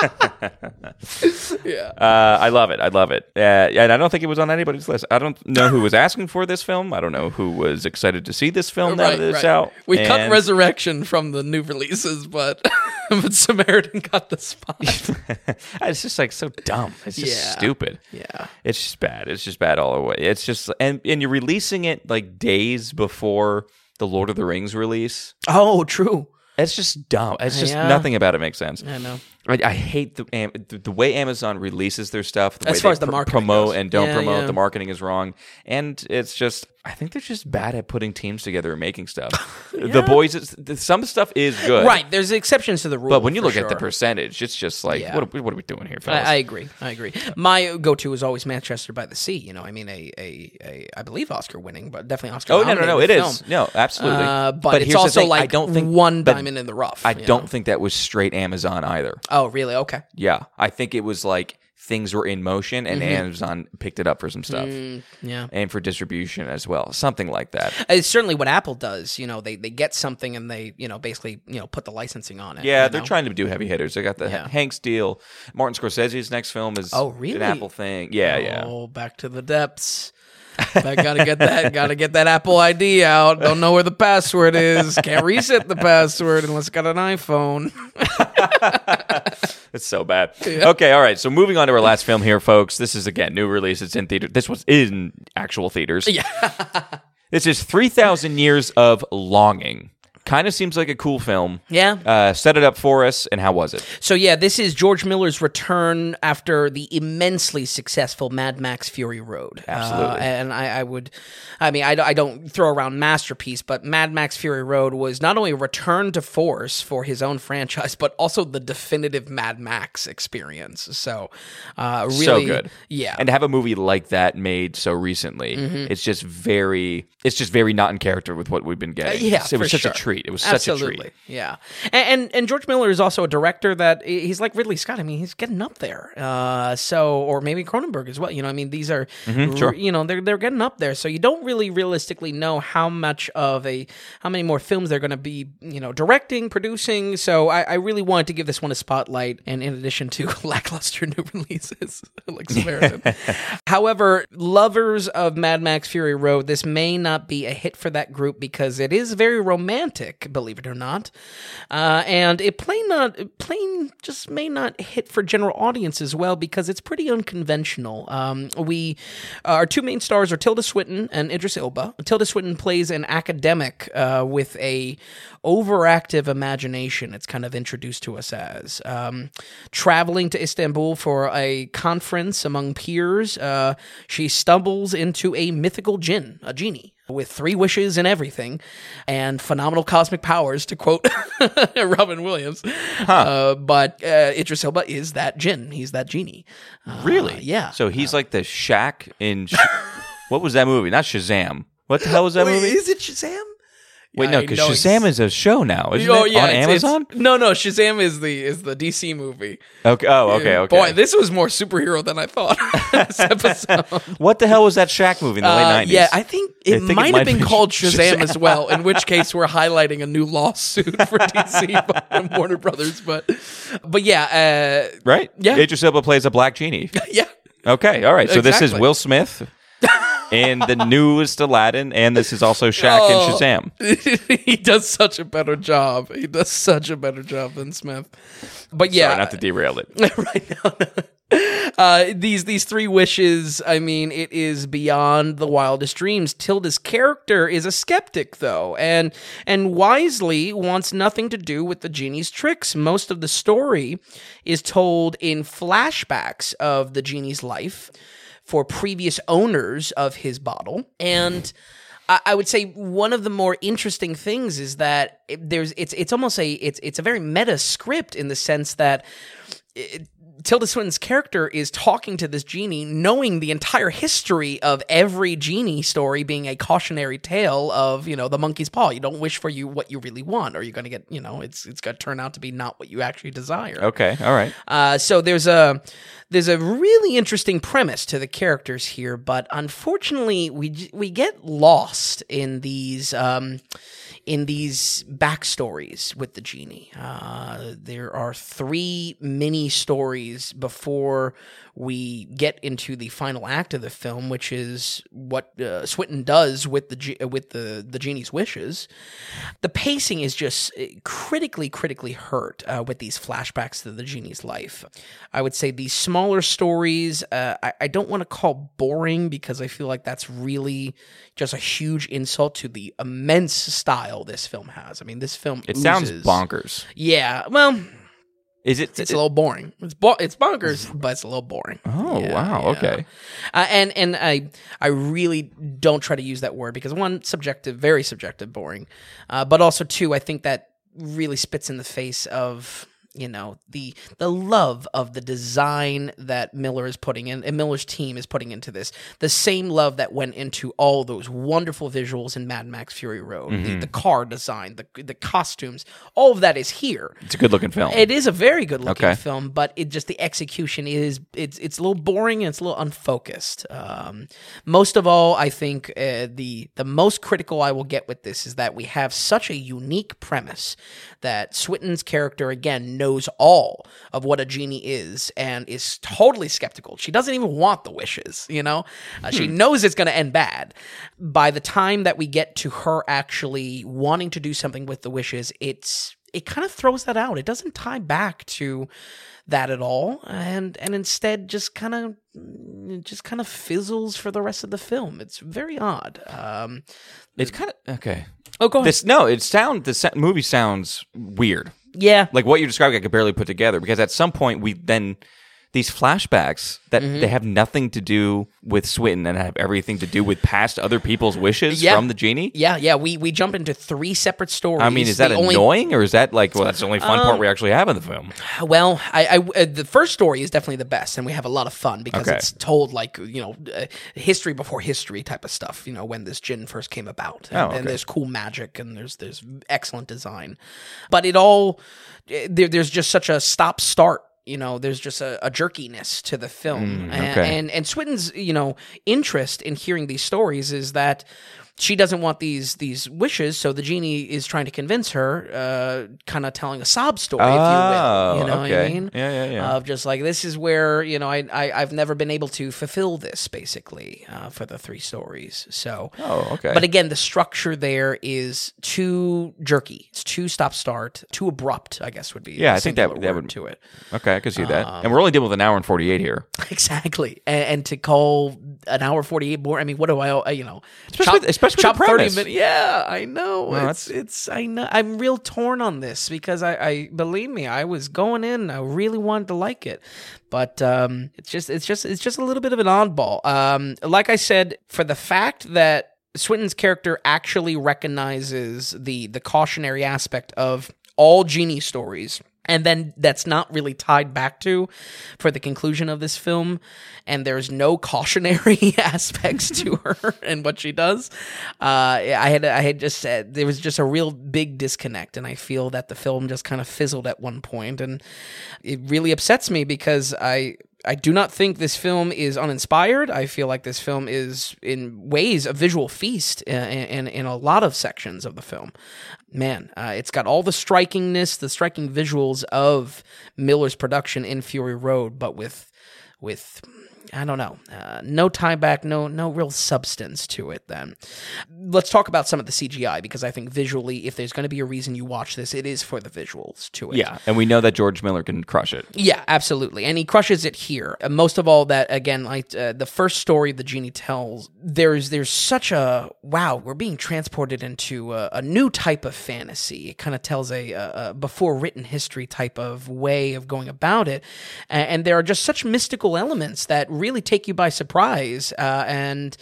*laughs* yeah. Uh, I love it. I love it. Uh, and I don't think it was on anybody's list. I don't know who was asking for this film. I don't know who was excited to see this film now that it's out. We cut Resurrection from the new releases, but *laughs* but Samaritan got the spot. *laughs* it's just like so dumb. It's just Yeah. stupid. yeah. It's just bad. It's just bad all the way. It's just and and you're releasing it like days before the Lord of the Rings release. Oh, true. It's just dumb. It's just Yeah. nothing about it makes sense. I know. I, I hate the, am- the the way Amazon releases their stuff. The As way far they as the pr- marketing promote goes. and don't Yeah, promote, yeah. the marketing is wrong, and it's just I think they're just bad at putting teams together and making stuff. *laughs* The boys, some stuff is good, Right. There's exceptions to the rule. But when you look at the percentage, it's just like Yeah. what, are, what are we doing here, fellas? I, I agree. I agree. My go-to is always Manchester by the Sea. You know, I mean, a, a, a I believe Oscar-winning, but definitely Oscar. oh no, no, no! It film. is no, absolutely. Uh, but, it's also like I don't think one diamond in the rough. I don't know? think that was straight Amazon either. Oh, really? Okay. Yeah, I think it was like things were in motion and Mm-hmm. Amazon picked it up for some stuff Mm, yeah. and for distribution as well, something like that. It's certainly what Apple does. You know, they they get something and they you know basically you know put the licensing on it. Yeah, they're know? trying to do heavy hitters. They got the Yeah. Hanks deal. Martin Scorsese's next film is Oh, really? an Apple thing. Yeah, yeah. Oh, back to the depths. I gotta get that. Gotta get that Apple ID out. Don't know where the password is. Can't reset the password unless I got an iPhone. *laughs* It's so bad. Okay, all right. So moving on to our last film here, folks. This is again new release. It's in theater. This was in actual theaters. Yeah. *laughs* This is Three Thousand Years of Longing. Kind of seems like a cool film. Yeah. Uh, set it up for us, and how was it? So yeah, this is George Miller's return after the immensely successful Mad Max Fury Road. Absolutely. Uh, and I, I would, I mean, I, I don't throw around masterpiece, but Mad Max Fury Road was not only a return to force for his own franchise, but also the definitive Mad Max experience. So, uh, really, so good. Yeah. And to have a movie like that made so recently, Mm-hmm. it's just very, it's just very not in character with what we've been getting. Uh, yeah, it was such sure. a treat. It was such a Absolutely, treat. yeah. And, and and George Miller is also a director that he's like Ridley Scott. I mean, he's getting up there. Uh, so or maybe Cronenberg as well. You know, I mean, these are Mm-hmm, sure. you know they're they're getting up there. So you don't really realistically know how much of a how many more films they're going to be you know directing, producing. So I, I really wanted to give this one a spotlight. And in addition to *laughs* lackluster new releases *laughs* like Samaritan. *laughs* However, lovers of Mad Max Fury Road, this may not be a hit for that group because it is very romantic, believe it or not, uh, and it plain not plain just may not hit for general audience as well because it's pretty unconventional. Um, we our two main stars are Tilda Swinton and Idris Elba. Tilda Swinton plays an academic uh, with a overactive imagination. It's kind of introduced to us as um, traveling to Istanbul for a conference among peers. Uh, she stumbles into a mythical jinn, a genie. With three wishes and everything, and phenomenal cosmic powers, to quote *laughs* Robin Williams. Uh, but uh, Idris Elba is that jinn. He's that genie. Uh, Really? yeah. So he's like the Shaq in. Sh- *laughs* what was that movie? Not Shazam. What the hell was that Wait, movie? is it Shazam? Wait, no, because Shazam is a show now, isn't Oh it? yeah, on it's- it's- Amazon. no, no, Shazam is the is the DC movie. Okay. Oh, okay, okay. Boy, this was more superhero than I thought. *laughs* this episode. *laughs* what the hell was that Shaq movie in the late Uh, nineties? yeah, I think it I think it might might have been be called Shazam. Shazam as well. In which *laughs* case, we're highlighting a new lawsuit for DC and Warner Brothers. But, but yeah, uh, right. Yeah. Idris Elba plays a black genie. yeah, Okay, all right. So this is Will Smith in the newest Aladdin, and this is also Shaq Oh. and Shazam. *laughs* he does such a better job. He does such a better job than Smith. But yeah, Sorry, not to derail it. *laughs* right now. no. Uh, these these three wishes. I mean, it is beyond the wildest dreams. Tilda's character is a skeptic, though, and and wisely wants nothing to do with the genie's tricks. Most of the story is told in flashbacks of the genie's life for previous owners of his bottle, and. I would say one of the more interesting things is that there's it's it's almost a it's it's a very meta script in the sense that it, Tilda Swinton's character is talking to this genie, knowing the entire history of every genie story being a cautionary tale of you know the monkey's paw. You don't wish for you what you really want, or you're going to get you know it's it's going to turn out to be not what you actually desire. Okay, all right. Uh, so there's a there's a really interesting premise to the characters here, but unfortunately, we we get lost in these um, in these backstories with the genie. Uh, there are three mini stories stories before we get into the final act of the film, which is what uh, Swinton does with the with the the genie's wishes. The pacing is just uh, critically, critically hurt uh, with these flashbacks to the genie's life. I would say these smaller stories, uh, I, I don't want to call boring because I feel like that's really just a huge insult to the immense style this film has. I mean, this film It sounds bonkers. Yeah, well, Is it? it's a little boring. It's bo- it's bonkers, but it's a little boring. oh Yeah, wow. yeah. Okay. Uh, and and I I really don't try to use that word because one subjective, very subjective, boring, uh, but also two, I think that really spits in the face of you know the the love of the design that Miller is putting in and Miller's team is putting into this the same love that went into all those wonderful visuals in Mad Max Fury Road the, the car design the the costumes all of that is here It's a good looking film. it is a very good looking Okay. film, but it just the execution is it's it's a little boring and it's a little unfocused. Um, most of all, I think uh, the the most critical I will get with this is that we have such a unique premise that Swinton's character again knows all of what a genie is and is totally skeptical. She doesn't even want the wishes, you know. Uh, She knows it's going to end bad. By the time that we get to her actually wanting to do something with the wishes, it's it kind of throws that out. It doesn't tie back to that at all, and and instead just kind of just kind of fizzles for the rest of the film. It's very odd. Um, it's kind of okay. oh, go ahead. This no, it sound the movie sounds weird. Yeah, Like what you're describing, I could barely put together because at some point we then these flashbacks that Mm-hmm. they have nothing to do with Swinton and have everything to do with past other people's wishes Yeah. from the genie. yeah, yeah. We we jump into three separate stories. I mean, is that The only- annoying or is that like well, that's the only fun Um, part we actually have in the film? Well, I, I uh, the first story is definitely the best, and we have a lot of fun because Okay. it's told like you know uh, history before history type of stuff. You know when this djinn first came about, and, Oh, and there's cool magic and there's there's excellent design, but it all eh, there, there's just such a stop start. You know, there's just a, a jerkiness to the film, and, Mm, okay. and and Swinton's you know interest in hearing these stories is that she doesn't want these these wishes, so the genie is trying to convince her, uh, kind of telling a sob story, if you will. You know what I Oh, okay. mean? Yeah, yeah, yeah. Of just like this is where you know I, I I've never been able to fulfill this basically uh, for the three stories. So. oh, okay. But again, the structure there is too jerky. It's too stop start, too abrupt. I guess would be Yeah, I think that- that would- to it. okay, I can see that. Um, and we're only dealing with an hour and forty eight here. *laughs* exactly, and, and to call an hour forty eight more. I mean, what do I? You know, Especially with- especially with chop thirty minutes. Yeah, I know. No, it's it's I know. I'm real torn on this because I, I believe me, I was going in. I really wanted to like it, but um, it's just it's just it's just a little bit of an oddball. Um, like I said, for the fact that Swinton's character actually recognizes the the cautionary aspect of all genie stories and then that's not really tied back to for the conclusion of this film and there's no cautionary *laughs* aspects to *laughs* her and what she does. Uh, i had i had just said there was just a real big disconnect and i feel that the film just kind of fizzled at one point and it really upsets me because i I do not think this film is uninspired. I feel like this film is, in ways, a visual feast in, in, in a lot of sections of the film. Man, uh, it's got all the strikingness, the striking visuals of Miller's production in Fury Road, but with with I don't know, uh, no tie back, no no real substance to it. Then let's talk about some of the CGI because I think visually, if there's going to be a reason you watch this, it is for the visuals to it. Yeah, and we know that George Miller can crush it. Yeah, absolutely, and he crushes it here. Uh, most of all, that again, like uh, the first story the genie tells, there's there's such a wow. We're being transported into a, a new type of fantasy. It kind of tells a, a, a before written history type of way of going about it, and, and there are just such mystical elements that really take you by surprise, uh, and.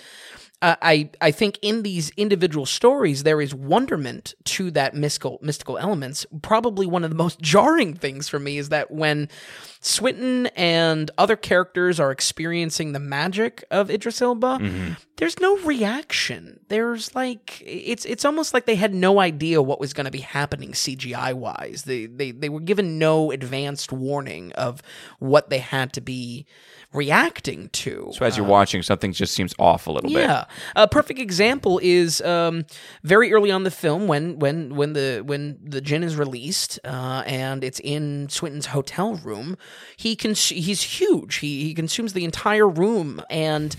Uh, I I think in these individual stories there is wonderment to that mystical mystical elements. Probably one of the most jarring things for me is that when Swinton and other characters are experiencing the magic of Idris Elba, there's no reaction. There's like it's it's almost like they had no idea what was going to be happening CGI wise. They they they were given no advanced warning of what they had to be reacting to. So as you're watching, something just seems off a little bit. Yeah, A perfect example is um, very early on the film when when when the when the djinn is released uh, and it's in Swinton's hotel room. He cons- he's huge. He he consumes the entire room, and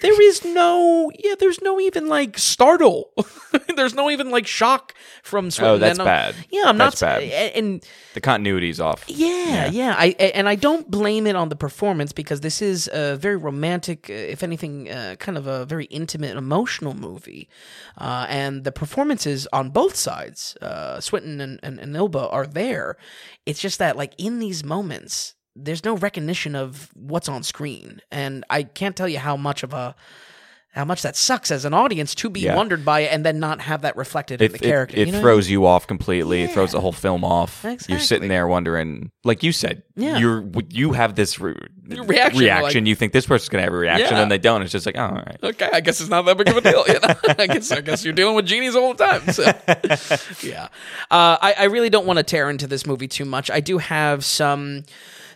there is no yeah. There's no even like startle. *laughs* there's no even like shock from Swinton. Oh, that's And, bad. Yeah, I'm That's not bad. and The continuity's off. yeah, yeah. I a- and I don't blame it on the performance because this is a very romantic, uh, if anything, uh, kind of a very intimate, emotional movie, uh, and the performances on both sides, uh, Swinton and, and, and Elba, are there. It's just that, like in these moments, there's no recognition of what's on screen, and I can't tell you how much of a how much that sucks as an audience to be Yeah. wondered by it and then not have that reflected in the it- character. it you know? throws you off completely. It throws the whole film off. Exactly. You're sitting there wondering, like you said, Yeah. you're you have this re- reaction, reaction. like- you think this person's gonna have a reaction, Yeah. and they don't. It's just like, oh, all right. okay, I guess it's not that big of a deal. You know? *laughs* I guess I guess you're dealing with genies all the time. So. *laughs* yeah, uh, I, I really don't want to tear into this movie too much. I do have some.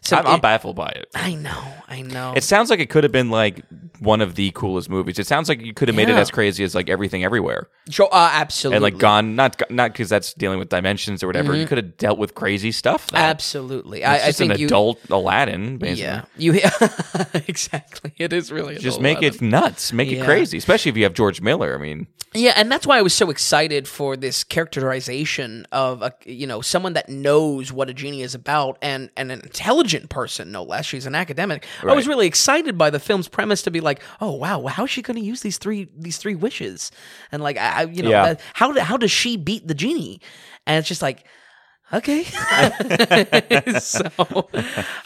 Some I'm, I'm baffled by it. I know, I know. It sounds like it could have been like one of the coolest movies. It sounds like you could have made it as crazy as like everything everywhere, Sure, uh, absolutely, and like gone not not because that's dealing with dimensions or whatever. Mm-hmm. You could have dealt with crazy stuff. Though. absolutely. It's I, I just think an you. adult Aladdin, basically. Yeah, you *laughs* exactly. It is really Just make Aladdin. it nuts, make it crazy, especially if you have George Miller. I mean, Yeah, and that's why I was so excited for this characterization of a you know someone that knows what a genie is about and, and an intelligent person, no less. She's an academic. I was really excited by the film's premise to be like, oh wow, how is she going to use these three these three wishes? And like, I, I- you know, Yeah. that- how how does she beat the genie? And it's just like. Okay, *laughs* so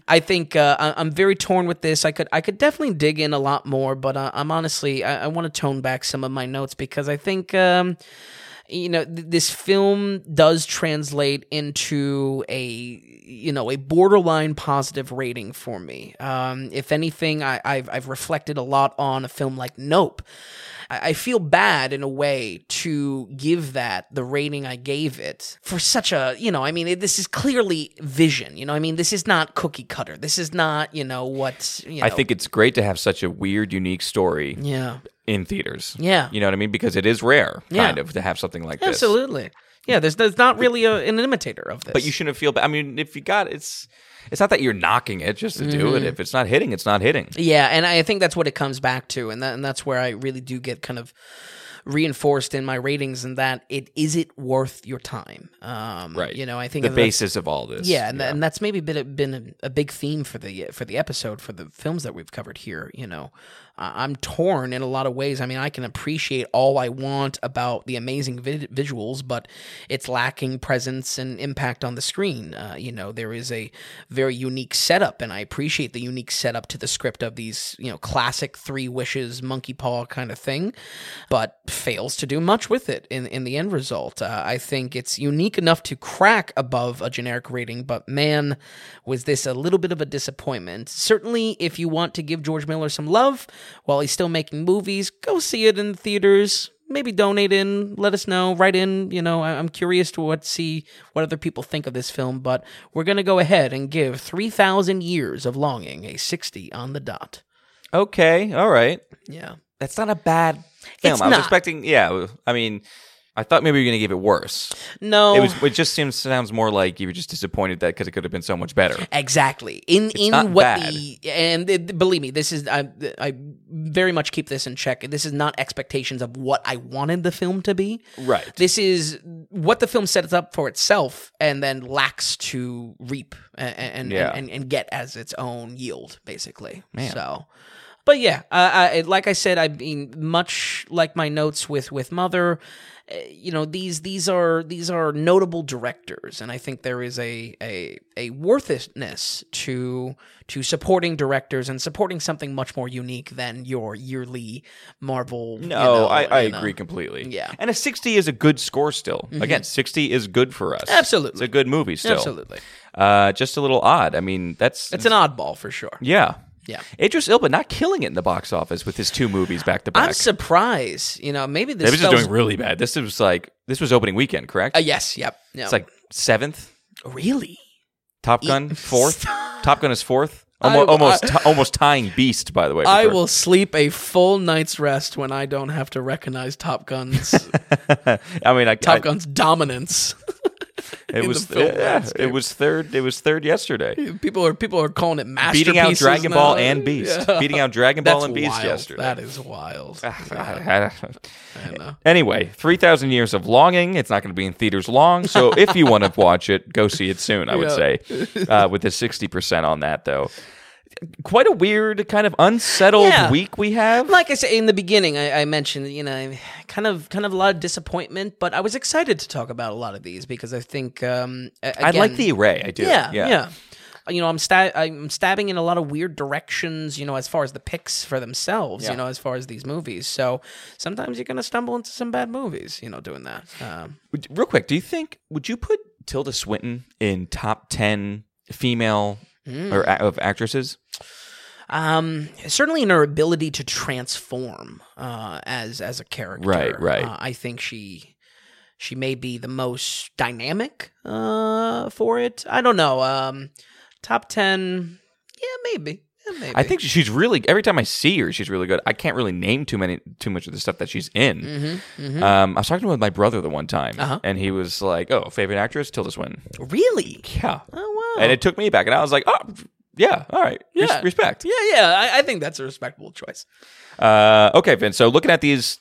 I think uh, I- I'm very torn with this. I could I could definitely dig in a lot more, but uh, I'm honestly I, I want to tone back some of my notes because I think um, you know th- this film does translate into a you know a borderline positive rating for me. Um, if anything, I, I've I've reflected a lot on a film like Nope. I feel bad in a way to give that the rating I gave it for such a, you know, I mean, it, this is clearly vision, you know, I mean, this is not cookie cutter. This is not, you know, what, you know. I think it's great to have such a weird, unique story Yeah. in theaters. Yeah. You know what I mean? Because it is rare, Yeah. kind of, to have something like this. Absolutely. Yeah, there's, there's not really a, an imitator of this. But you shouldn't feel bad. I mean, if you got it's, it's not that you're knocking it just to do Mm-hmm. it. If it's not hitting, it's not hitting. Yeah, and I think that's what it comes back to, and that, and that's where I really do get kind of reinforced in my ratings, and that it is it worth your time. Um, Right. You know, I think The basis of all this. Yeah, and, and that's maybe been a, been a, a big theme for the for the episode for the films that we've covered here. You know, I'm torn in a lot of ways. I mean, I can appreciate all I want about the amazing vi- visuals, but it's lacking presence and impact on the screen. Uh, you know, there is a very unique setup, and I appreciate the unique setup to the script of these you know classic three wishes monkey paw kind of thing, but fails to do much with it in in the end result. Uh, I think it's unique enough to crack above a generic rating, but man, was this a little bit of a disappointment. Certainly, if you want to give George Miller some love while he's still making movies, go see it in the theaters. Maybe donate in, let us know, write in. You know, I'm curious to what see what other people think of this film, but we're gonna go ahead and give 3,000 Years of Longing a 60 on the dot. Okay. All right. Yeah. That's not a bad film. It's I was not. expecting. Yeah. I mean, I thought maybe you were going to give it worse. No, It was. It just seems sounds more like you were just disappointed that because it could have been so much better. Exactly. In in not what bad. the and it, believe me, this is I I very much keep this in check. This is not expectations of what I wanted the film to be. Right. This is what the film sets up for itself and then lacks to reap and and, Yeah. and, and get as its own yield, basically. So. But yeah, uh, I, like I said, I mean, much like my notes with with Mother, uh, you know, these these are these are notable directors, and I think there is a a a worthiness to to supporting directors and supporting something much more unique than your yearly Marvel. you No, know, I, I you know. agree completely. Yeah. Mm-hmm. And a 60 is a good score still. Again, 60 is good for us. Absolutely. It's a good movie still. Absolutely, Uh, just a little odd. I mean, that's. it's an oddball for sure. Yeah. Yeah. Idris Elba not killing it in the box office with his two movies back to back. I'm surprised. You know, maybe this Maybe is doing really bad. This was like this was opening weekend, correct? Uh, yes. Yep. Yeah. It's like seventh. really. Top Gun fourth. *laughs* Top Gun is fourth. I- almost, I- ti- almost tying Beast, by the way. I her. will sleep a full night's rest when I don't have to recognize Top Gun's *laughs* I mean, I, Top Gun's dominance. *laughs* *laughs* it was film yeah, it was third. It was third yesterday. People are people are calling it masterpieces Beating out Dragon Ball and Beast. Yeah. Beating out Dragon *laughs* Ball That's and Beast wild. yesterday. That is wild. I know. Anyway, 3,000 Years of Longing. It's not going to be in theaters long. So if you want to *laughs* watch it, go see it soon, I would Yeah. say. Uh, with the 60% on that, though. Quite a weird, kind of unsettled Yeah. week we have. Like I said in the beginning, I, I mentioned you know kind of kind of a lot of disappointment, but I was excited to talk about a lot of these because I think um, a- I like the array. I do. Yeah, Yeah. yeah. You know, I'm sta- I'm stabbing in a lot of weird directions. You know, as far as the picks for themselves. Yeah. You know, as far as these movies. So sometimes you're gonna stumble into some bad movies. You know, doing that. Um, Real quick, do you think, would you put Tilda Swinton in top 10 female Hmm. or of actresses? um, certainly in her ability to transform uh, as as a character. Right, right. Uh, I think she she may be the most dynamic uh, for it. I don't know. Um, top ten, yeah, maybe. Yeah, maybe. I think she's really every time I see her, she's really good. I can't really name too many too much of the stuff that she's in. Mm-hmm, mm-hmm. Um, I was talking with my brother the one time, Uh-huh. and he was like, "Oh, favorite actress, Tilda Swinton." really. Yeah, Oh and it took me back, and I was like, "Oh, yeah, all right, Res- Yeah. respect." Yeah, yeah, I, I think that's a respectable choice. Uh, okay, Vince. So looking at these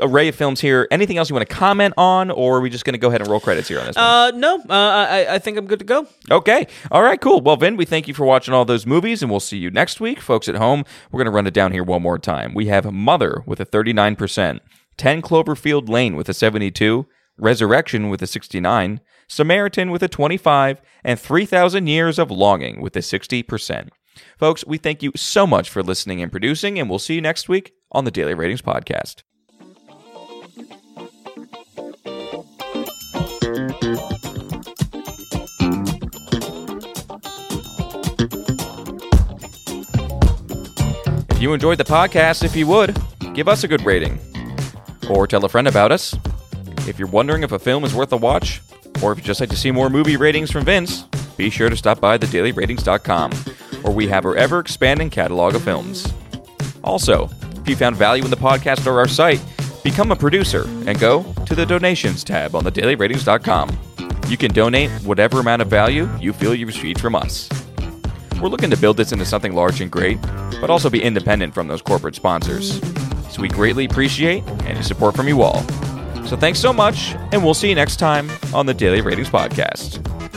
array of films here, anything else you want to comment on, or are we just going to go ahead and roll credits here on this one? Uh, no, uh, I, I think I'm good to go. Okay. All right, cool. Well, Vin, we thank you for watching all those movies, and we'll see you next week. Folks at home, we're going to run it down here one more time. We have Mother with a 39%, 10 Cloverfield Lane with a 72, Resurrection with a 69, Samaritan with a 25, and 3,000 Years of Longing with a 60%. Folks, we thank you so much for listening and producing, and we'll see you next week on the Daily Ratings Podcast. If you enjoyed the podcast, if you would, give us a good rating. Or tell a friend about us. If you're wondering if a film is worth a watch, or if you'd just like to see more movie ratings from Vince, be sure to stop by thedailyratings.com, where we have our ever expanding catalog of films. Also, if you found value in the podcast or our site, become a producer and go to the donations tab on thedailyratings.com. You can donate whatever amount of value you feel you received from us. We're looking to build this into something large and great, but also be independent from those corporate sponsors. So we greatly appreciate any support from you all. So thanks so much, and we'll see you next time on the Daily Ratings Podcast.